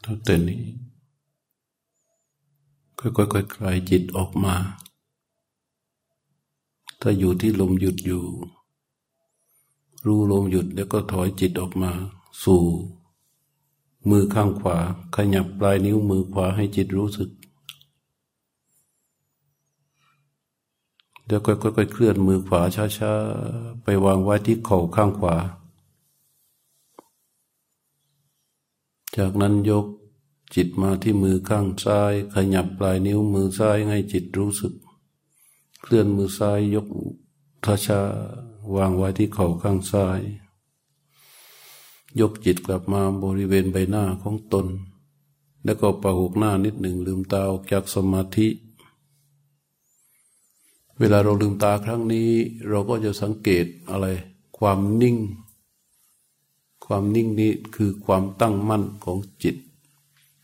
ตั้งแต่นี้ ค่อยๆคลายจิตออกมา ถ้าอยู่ที่ลมหยุดอยู่ รู้ลมหยุดแล้วก็ถอยจิตออกมา สู่ มือข้างขวา ขยับปลายนิ้วมือขวาให้จิตรู้สึกเดี๋ยวค่อยๆเคลื่อนมือขวาช้าๆ ไปวางไว้ที่เข่าข้างขวา จากนั้นยก จิตมาที่มือข้างซ้าย ขยับปลายนิ้วมือซ้ายให้จิตรู้สึก เคลื่อนมือซ้ายยกทชาวางไว้ที่เข่าข้างซ้าย ยกจิตกลับมาบริเวณใบหน้าของตน แล้วก็ประหุกหน้านิดหนึ่งลืมตาออกจากสมาธิ เวลาเราลืมตาครั้งนี้ เราก็จะสังเกตอะไร ความนิ่ง ความนิ่งนี้คือความตั้งมั่นของจิต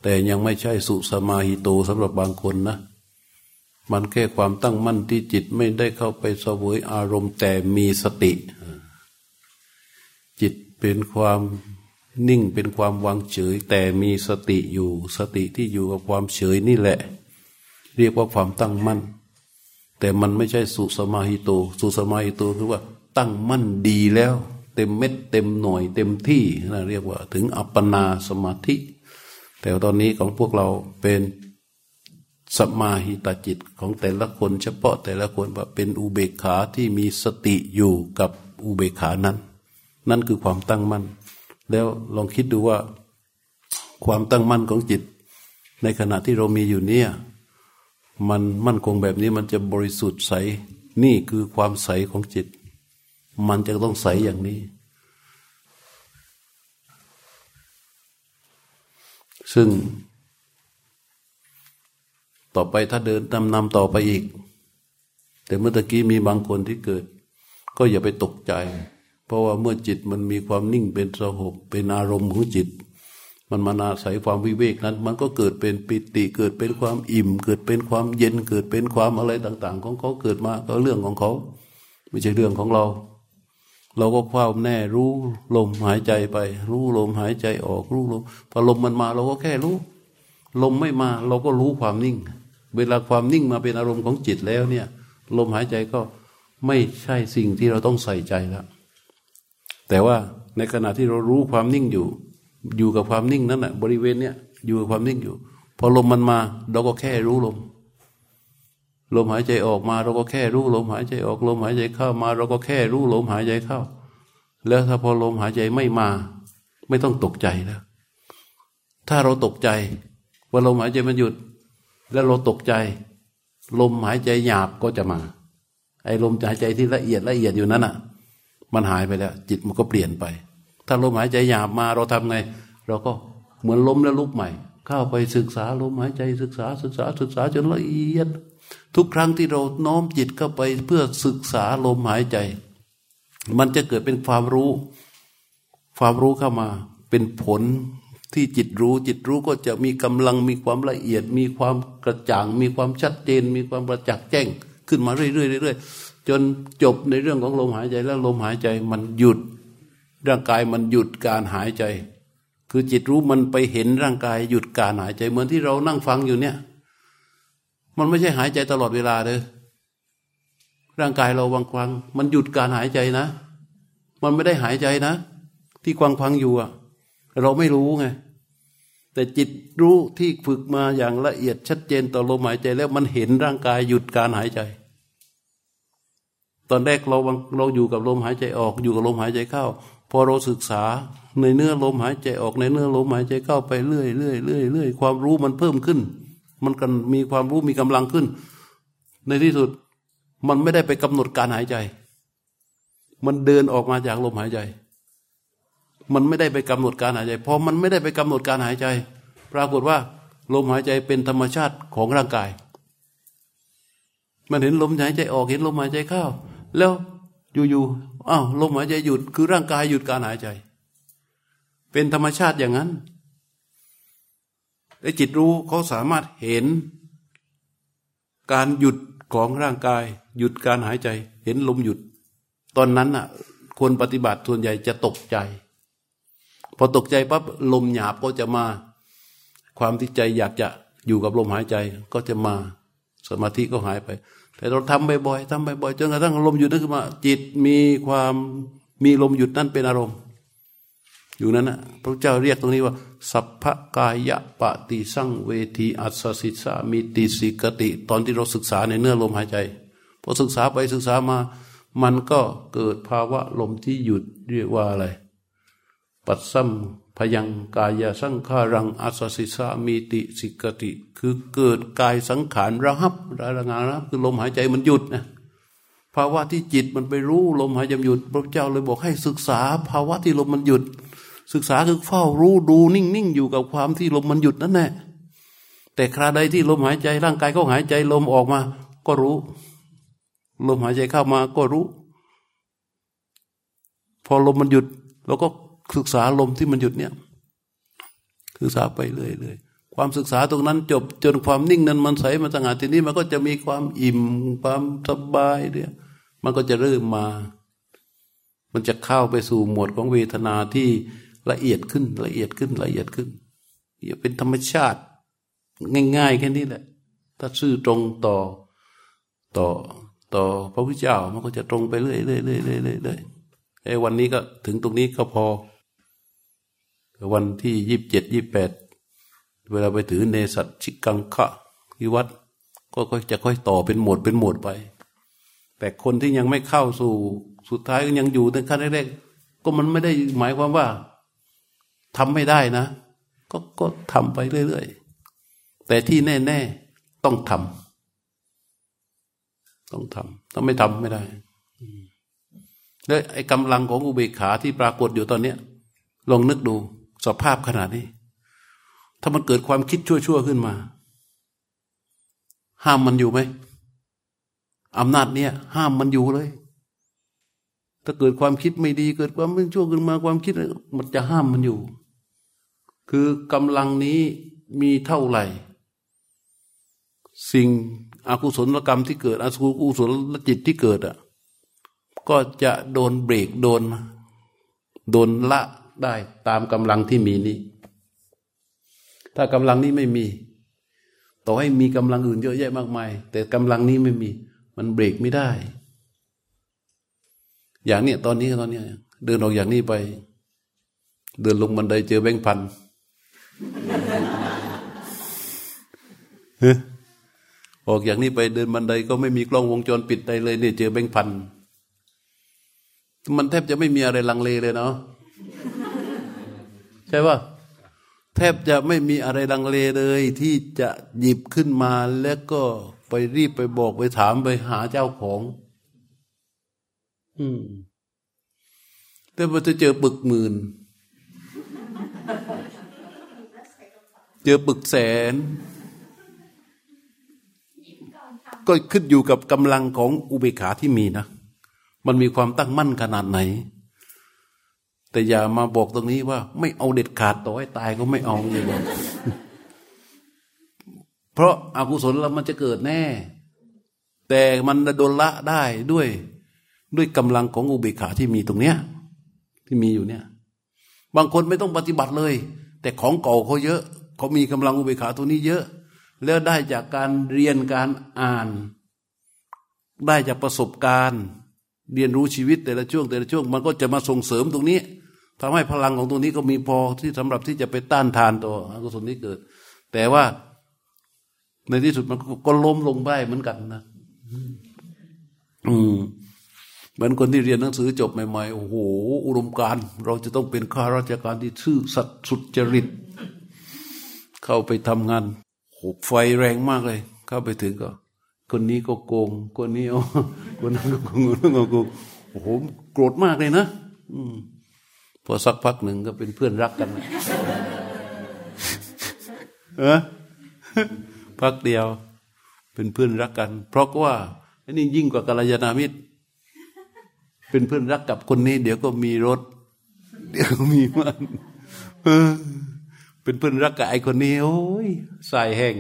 แต่ยังไม่ใช่สุสมาหิโตสำหรับบางคนนะ มันแค่ความตั้งมั่นที่จิตไม่ได้เข้าไปสวยอารมณ์แต่มีสติ จิตเป็นความนิ่งเป็นความวางเฉย แต่มีสติอยู่สติที่อยู่กับความเฉยนี่แหละ เรียกว่าความตั้งมั่น แต่มันไม่ใช่สุสมาหิโต สุสมาหิโตคือว่าตั้งมั่นดีแล้ว เต็มเม็ดเต็มหน่วยเต็มที่นะเรียกว่า ถึงอัปปนาสมาธิ แต่ตอนนี้ของพวกเราเป็นสมาหิตาจิตของแต่ละคน เฉพาะแต่ละคนว่าเป็นอุเบกขาที่มีสติอยู่กับอุเบกขานั้น นั่นคือความตั้งมั่น แล้วลองคิดดูว่าความตั้งมั่นของจิต ในขณะที่เรามีอยู่เนี่ยมันมั่นคงแบบนี้มันจะบริสุทธิ์ใส นี่คือความใสของจิต มันจะต้องใสอย่างนี้ ซึ่ง ต่อไปถ้าเดินนำนำต่อไปอีก แต่เมื่อตะกี้มีบางคนที่เกิด ก็อย่าไปตกใจ เพราะว่าเมื่อจิตมันมีความนิ่งเป็นสหบเป็นอารมณ์ของจิต มันมาอาศัยความวิเวกนั้น มันก็เกิดเป็นปิติเกิดเป็นความอิ่ม เกิดเป็นความเย็นเกิดเป็นความอะไรต่าง ๆ ของเขาเกิดมาก็เรื่องของเขา ไม่ใช่เรื่องของเรา เราก็คว้าแน่รู้ลมหายใจไป รู้ลมหายใจออกรู้ลมพอลมมันมาเราก็แค่รู้ ลมไม่มาเราก็รู้ความนิ่ง เวลาความนิ่งมาเป็นอารมณ์ของจิตแล้วเนี่ย ลมหายใจก็ไม่ใช่สิ่งที่เราต้องใส่ใจแล้วแต่ว่าในขณะที่เรารู้ความนิ่งอยู่ อยู่กับความนิ่งนั้นแหะบริเวณเนี้ยอยู่กับความนิ่งอยู่ พอลมมันมา เราก็แค่รู้ลม ลมหายใจออกมาเราก็แค่รู้ลมหายใจออกลมหายใจเข้ามา เราก็แค่รู้ลมหายใจเข้า แล้วถ้าพอลมหายใจไม่มา ไม่ต้องตกใจแล้ว ถ้าเราตกใจ ว่าลมหายใจมันหยุด แล้วเราตกใจ ลมหายใจหยาบก็จะมา ไอ้ลมหายใจที่ละเอียดละเอียดอยู่นั้นอะ มันหายไปแล้ว จิตมันก็เปลี่ยนไป ถ้าลมหายใจหยาบมาเราทำไง เราก็เหมือนล้มแล้วลุกใหม่ เข้าไปศึกษาลมหายใจศึกษาศึกษาศึกษาจนละเอียด ทุกครั้งที่เราน้อมจิตเข้าไปเพื่อศึกษาลมหายใจ มันจะเกิดเป็นความรู้ ความรู้เข้ามา เป็นผลที่จิตรู้จิตรู้ก็จะมีกำลังมีความละเอียด มีความกระจ่าง มีความชัดเจน มีความประจักษ์แจ้ง ขึ้นมาเรื่อยๆเรื่อยๆจนจบในเรื่องของลมหายใจแล้วลมหายใจมันหยุด ร่างกายมันหยุดการหายใจ คือจิตรู้มันไปเห็นร่างกายหยุดการหายใจ เหมือนที่เรานั่งฟังอยู่เนี่ย มันไม่ใช่หายใจตลอดเวลาเลยร่างกายเราวังควัง มันหยุดการหายใจนะ มันไม่ได้หายใจนะ ที่ควังควังอยู่อะเราไม่รู้ไง แต่จิตรู้ที่ฝึกมาอย่างละเอียดชัดเจนต่อลมหายใจแล้วมันเห็นร่างกายหยุดการหายใจ ตอนแรกเราเราอยู่กับลมหายใจออกอยู่กับลมหายใจเข้า พอเราศึกษาในเนื้อลมหายใจออกในเนื้อลมหายใจเข้าไปเรื่อยเรื่อยเรื่อยเรื่อยความรู้มันเพิ่มขึ้น มันกันมีความรู้มีกำลังขึ้น ในที่สุดมันไม่ได้ไปกำหนดการหายใจ มันเดินออกมาจากลมหายใจ มันไม่ได้ไปกำหนดการหายใจพอมันไม่ได้ไปกำหนดการหายใจ ปรากฏว่า ลมหายใจเป็นธรรมชาติของร่างกาย มันเห็นลมหายใจออกเห็นลมหายใจเข้าแล้วอยู่ๆอ้าวลมหายใจหยุดคือร่างกายหยุดการหายใจ เป็นธรรมชาติอย่างนั้น ไอ้จิตรู้เขาสามารถเห็น การหยุดของร่างกาย หยุดการหายใจ เห็นลมหยุด ตอนนั้นอะ คนปฏิบัติส่วนใหญ่จะตกใจ พอตกใจปั๊บลมหยาบก็จะมา ความที่ใจอยากจะอยู่กับลมหายใจก็จะมาสมาธิก็หายไป แต่เราทำบ่อยๆทำบ่อยๆจนกระทั่งลมหยุดนั่นขึ้นมาจิตมีความมีลมหยุดนั่นเป็นอารมณ์ อยู่นั้นนะพระเจ้าเรียกตรงนี้ว่า สัพพกายะปฏิสังเวทีอัสสิสามิติสิกติ ตอนที่เราศึกษาในเนื้อลมหายใจพอศึกษาไปศึกษามา มันก็เกิดภาวะลมที่หยุดเรียกว่าอะไร ปัสสัมพยังกายสังขารังอาสสิสามีติสิกติ คือเกิดกายสังขารระหับระงาระคือลมหายใจมันหยุดนะภาวะที่จิตมันไปรู้ลมหายใจหยุด พระเจ้าเลยบอกให้ศึกษา ภาวะที่ลมมันหยุด ศึกษาคือเฝ้ารู้ดูนิ่งๆอยู่กับความที่ลมมันหยุดนั่นแหละแต่คราใดที่ลมหายใจร่างกายเขาหายใจลมออกมา ก็รู้ ลมหายใจเข้ามาก็รู้ พอลมมันหยุดเราก็ศึกษาลมที่มันหยุดเนี่ยศึกษาไปเรื่อยๆความศึกษาตรงนั้นจบจนความนิ่งนั้นมันใสมาตั้งแต่ทีนี้มันก็จะมีความอิ่มความสบายเนี่ยมันก็จะเริ่มมา มันจะเข้าไปสู่หมวดของเวทนาที่ ละเอียดขึ้นละเอียดขึ้นละเอียดขึ้นอย่าเป็นธรรมชาติ ง่ายๆแค่นี้แหละ ถ้าซื่อตรงต่อต่อต่อพระพุทธเจ้ามันก็จะตรงไปเรื่อยๆเรื่อยๆเรื่อยๆไอ้วันนี้ก็ถึงตรงนี้ก็พอ วันที่ยี่สิบเจ็ดยี่บแปดเวลาไปถือเนสัตชิกังคะที่วัดก็ค่อยจะค่อยต่อเป็นหมวดเป็นหมวดไป แต่คนที่ยังไม่เข้าสู่สุดท้ายก็ยังอยู่ในขั้นแรกๆก็มันไม่ได้หมายความว่า ทำไม่ได้นะ ก็ก็ทำไปเรื่อยๆ แต่ที่แน่ ๆ ต้องทำต้องทำถ้าไม่ทำไม่ได้แล้วไอ้กำลังของอุเบกขาที่ปรากฏอยู่ตอนเนี้ยลองนึกดูสภาพขนาดนี้ ถ้ามันเกิดความคิดชั่วๆขึ้นมา ห้ามมันอยู่ไหมอำนาจเนี้ยห้ามมันอยู่เลย ถ้าเกิดความคิดไม่ดี เกิดความไม่ชั่วขึ้นมาความคิดมันจะห้ามมันอยู่ คือกำลังนี้มีเท่าไหร่ สิ่งอกุศลกรรมที่เกิดอกุศลจิตที่เกิดอะก็จะโดนเบรกโดน โดนละได้ตามกำลังที่มีนี้ ถ้ากำลังนี้ไม่มี ต่อให้มีกำลังอื่นเยอะแยะมากมาย แต่กำลังนี้ไม่มี มันเบรกไม่ได้ อย่างเนี้ยตอนนี้ตอนนี้เดินออกอย่างนี้ไป เดินลงบันไดเจอแบงค์พัน ออกอย่างนี้ไปเดินบันไดก็ไม่มีกล้องวงจรปิดใดเลยเนี่ยเจอแบงค์พัน มันแทบจะไม่มีอะไรลังเลเลยเนาะใช่ป่ะแทบจะไม่มีอะไรลังเลเลย ที่จะหยิบขึ้นมาแล้วก็ไปรีบไปบอกไปถามไปหาเจ้าของ อืม แต่พอจะเจอปึกหมื่น เจอปึกแสน ก็ขึ้นอยู่กับกำลังของอุเบกขาที่มีนะ มันมีความตั้งมั่นขนาดไหน แต่อย่ามาบอกตรงนี้ว่า ไม่เอาเด็ดขาดต่อให้ตายก็ไม่เอาเลยบอกเพราะอากุศลเรามันจะเกิดแน่ แต่มันโดนละได้ด้วย ด้วยกำลังของอุเบกขาที่มีตรงเนี้ย ที่มีอยู่เนี่ย บางคนไม่ต้องปฏิบัติเลย แต่ของเก่าเขาเยอะ เขามีกำลังอุเบกขาตัวนี้เยอะ แล้วได้จากการเรียนการอ่าน ได้จากประสบการณ์ เรียนรู้ชีวิตแต่ละช่วงแต่ละช่วง มันก็จะมาส่งเสริมตรงนี้ทำให้พลังของตัวนี้ก็มีพอที่สำหรับที่จะไปต้านทานตัวอกุศลที่เกิด แต่ว่าในที่สุดมันก็ล้มลงได้เหมือนกันนะอืมเหมือนคนที่เรียนหนังสือจบใหม่ๆ โอ้โห อุดมการ เราจะต้องเป็นข้าราชการที่ซื่อสัตย์สุจริต เข้าไปทำงานไฟแรงมากเลย เข้าไปถึงก็ คนนี้ก็โกง คนนี้อ๋อคนนั้นก็โกงคนนั้นก็โกงโอ้โหโกรธมากเลยนะอืมพอสักพักหนึ่งก็เป็นเพื่อนรักกันเออพักเดียว เป็นเพื่อนรักกัน เพราะว่าอันนี้ยิ่งกว่ากัลยาณมิตร เป็นเพื่อนรักกับคนนี้ เดี๋ยวก็มีรถ เดี๋ยวมีมันเออ เป็นเพื่อนรักกับไอคนนี้โอ้ยสายแห้ง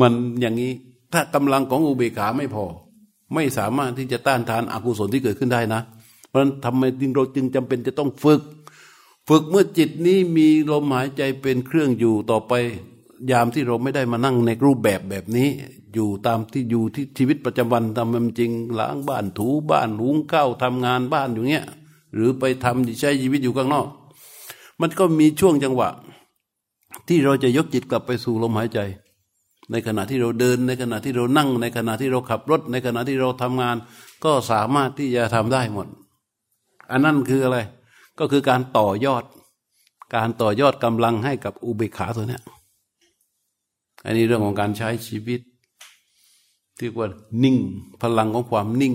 มันอย่างนี้ ถ้ากำลังของอุเบกขาไม่พอ ไม่สามารถที่จะต้านทานอากุศลที่เกิดขึ้นได้นะ เพราะฉะนั้นทำไมจึงเราจึงจำเป็นจะต้องฝึก ฝึกเมื่อจิตนี้มีลมหายใจเป็นเครื่องอยู่ต่อไปยามที่เราไม่ได้มานั่งในรูปแบบแบบนี้ อยู่ตามที่อยู่ที่ชีวิตประจำวันทำมันจริงล้างบ้านถูบ้านหุงข้าวทำงานบ้านอยู่เงี้ย หรือไปทำใช้ชีวิตอยู่ข้างนอก มันก็มีช่วงจังหวะ ที่เราจะยกจิตกลับไปสู่ลมหายใจ ในขณะที่เราเดิน ในขณะที่เรานั่ง ในขณะที่เราขับรถ ในขณะที่เราทำงาน ก็สามารถที่จะทำได้หมด อันนั้นคืออะไร ก็คือการต่อยอด การต่อยอดกำลังให้กับอุเบกขาตัวเนี้ยอันนี้เรื่องของการใช้ชีวิตที่ว่านิ่ง พลังของความนิ่ง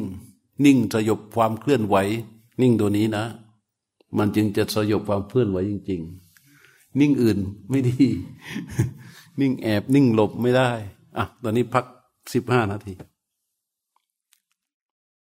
นิ่งสยบความเคลื่อนไหว นิ่งตัวนี้นะ มันจึงจะสยบความเคลื่อนไหวจริง ๆ นิ่งอื่นไม่ดี นิ่งแอบนิ่งหลบไม่ได้ อะ ตอนนี้พักสิบห้านาที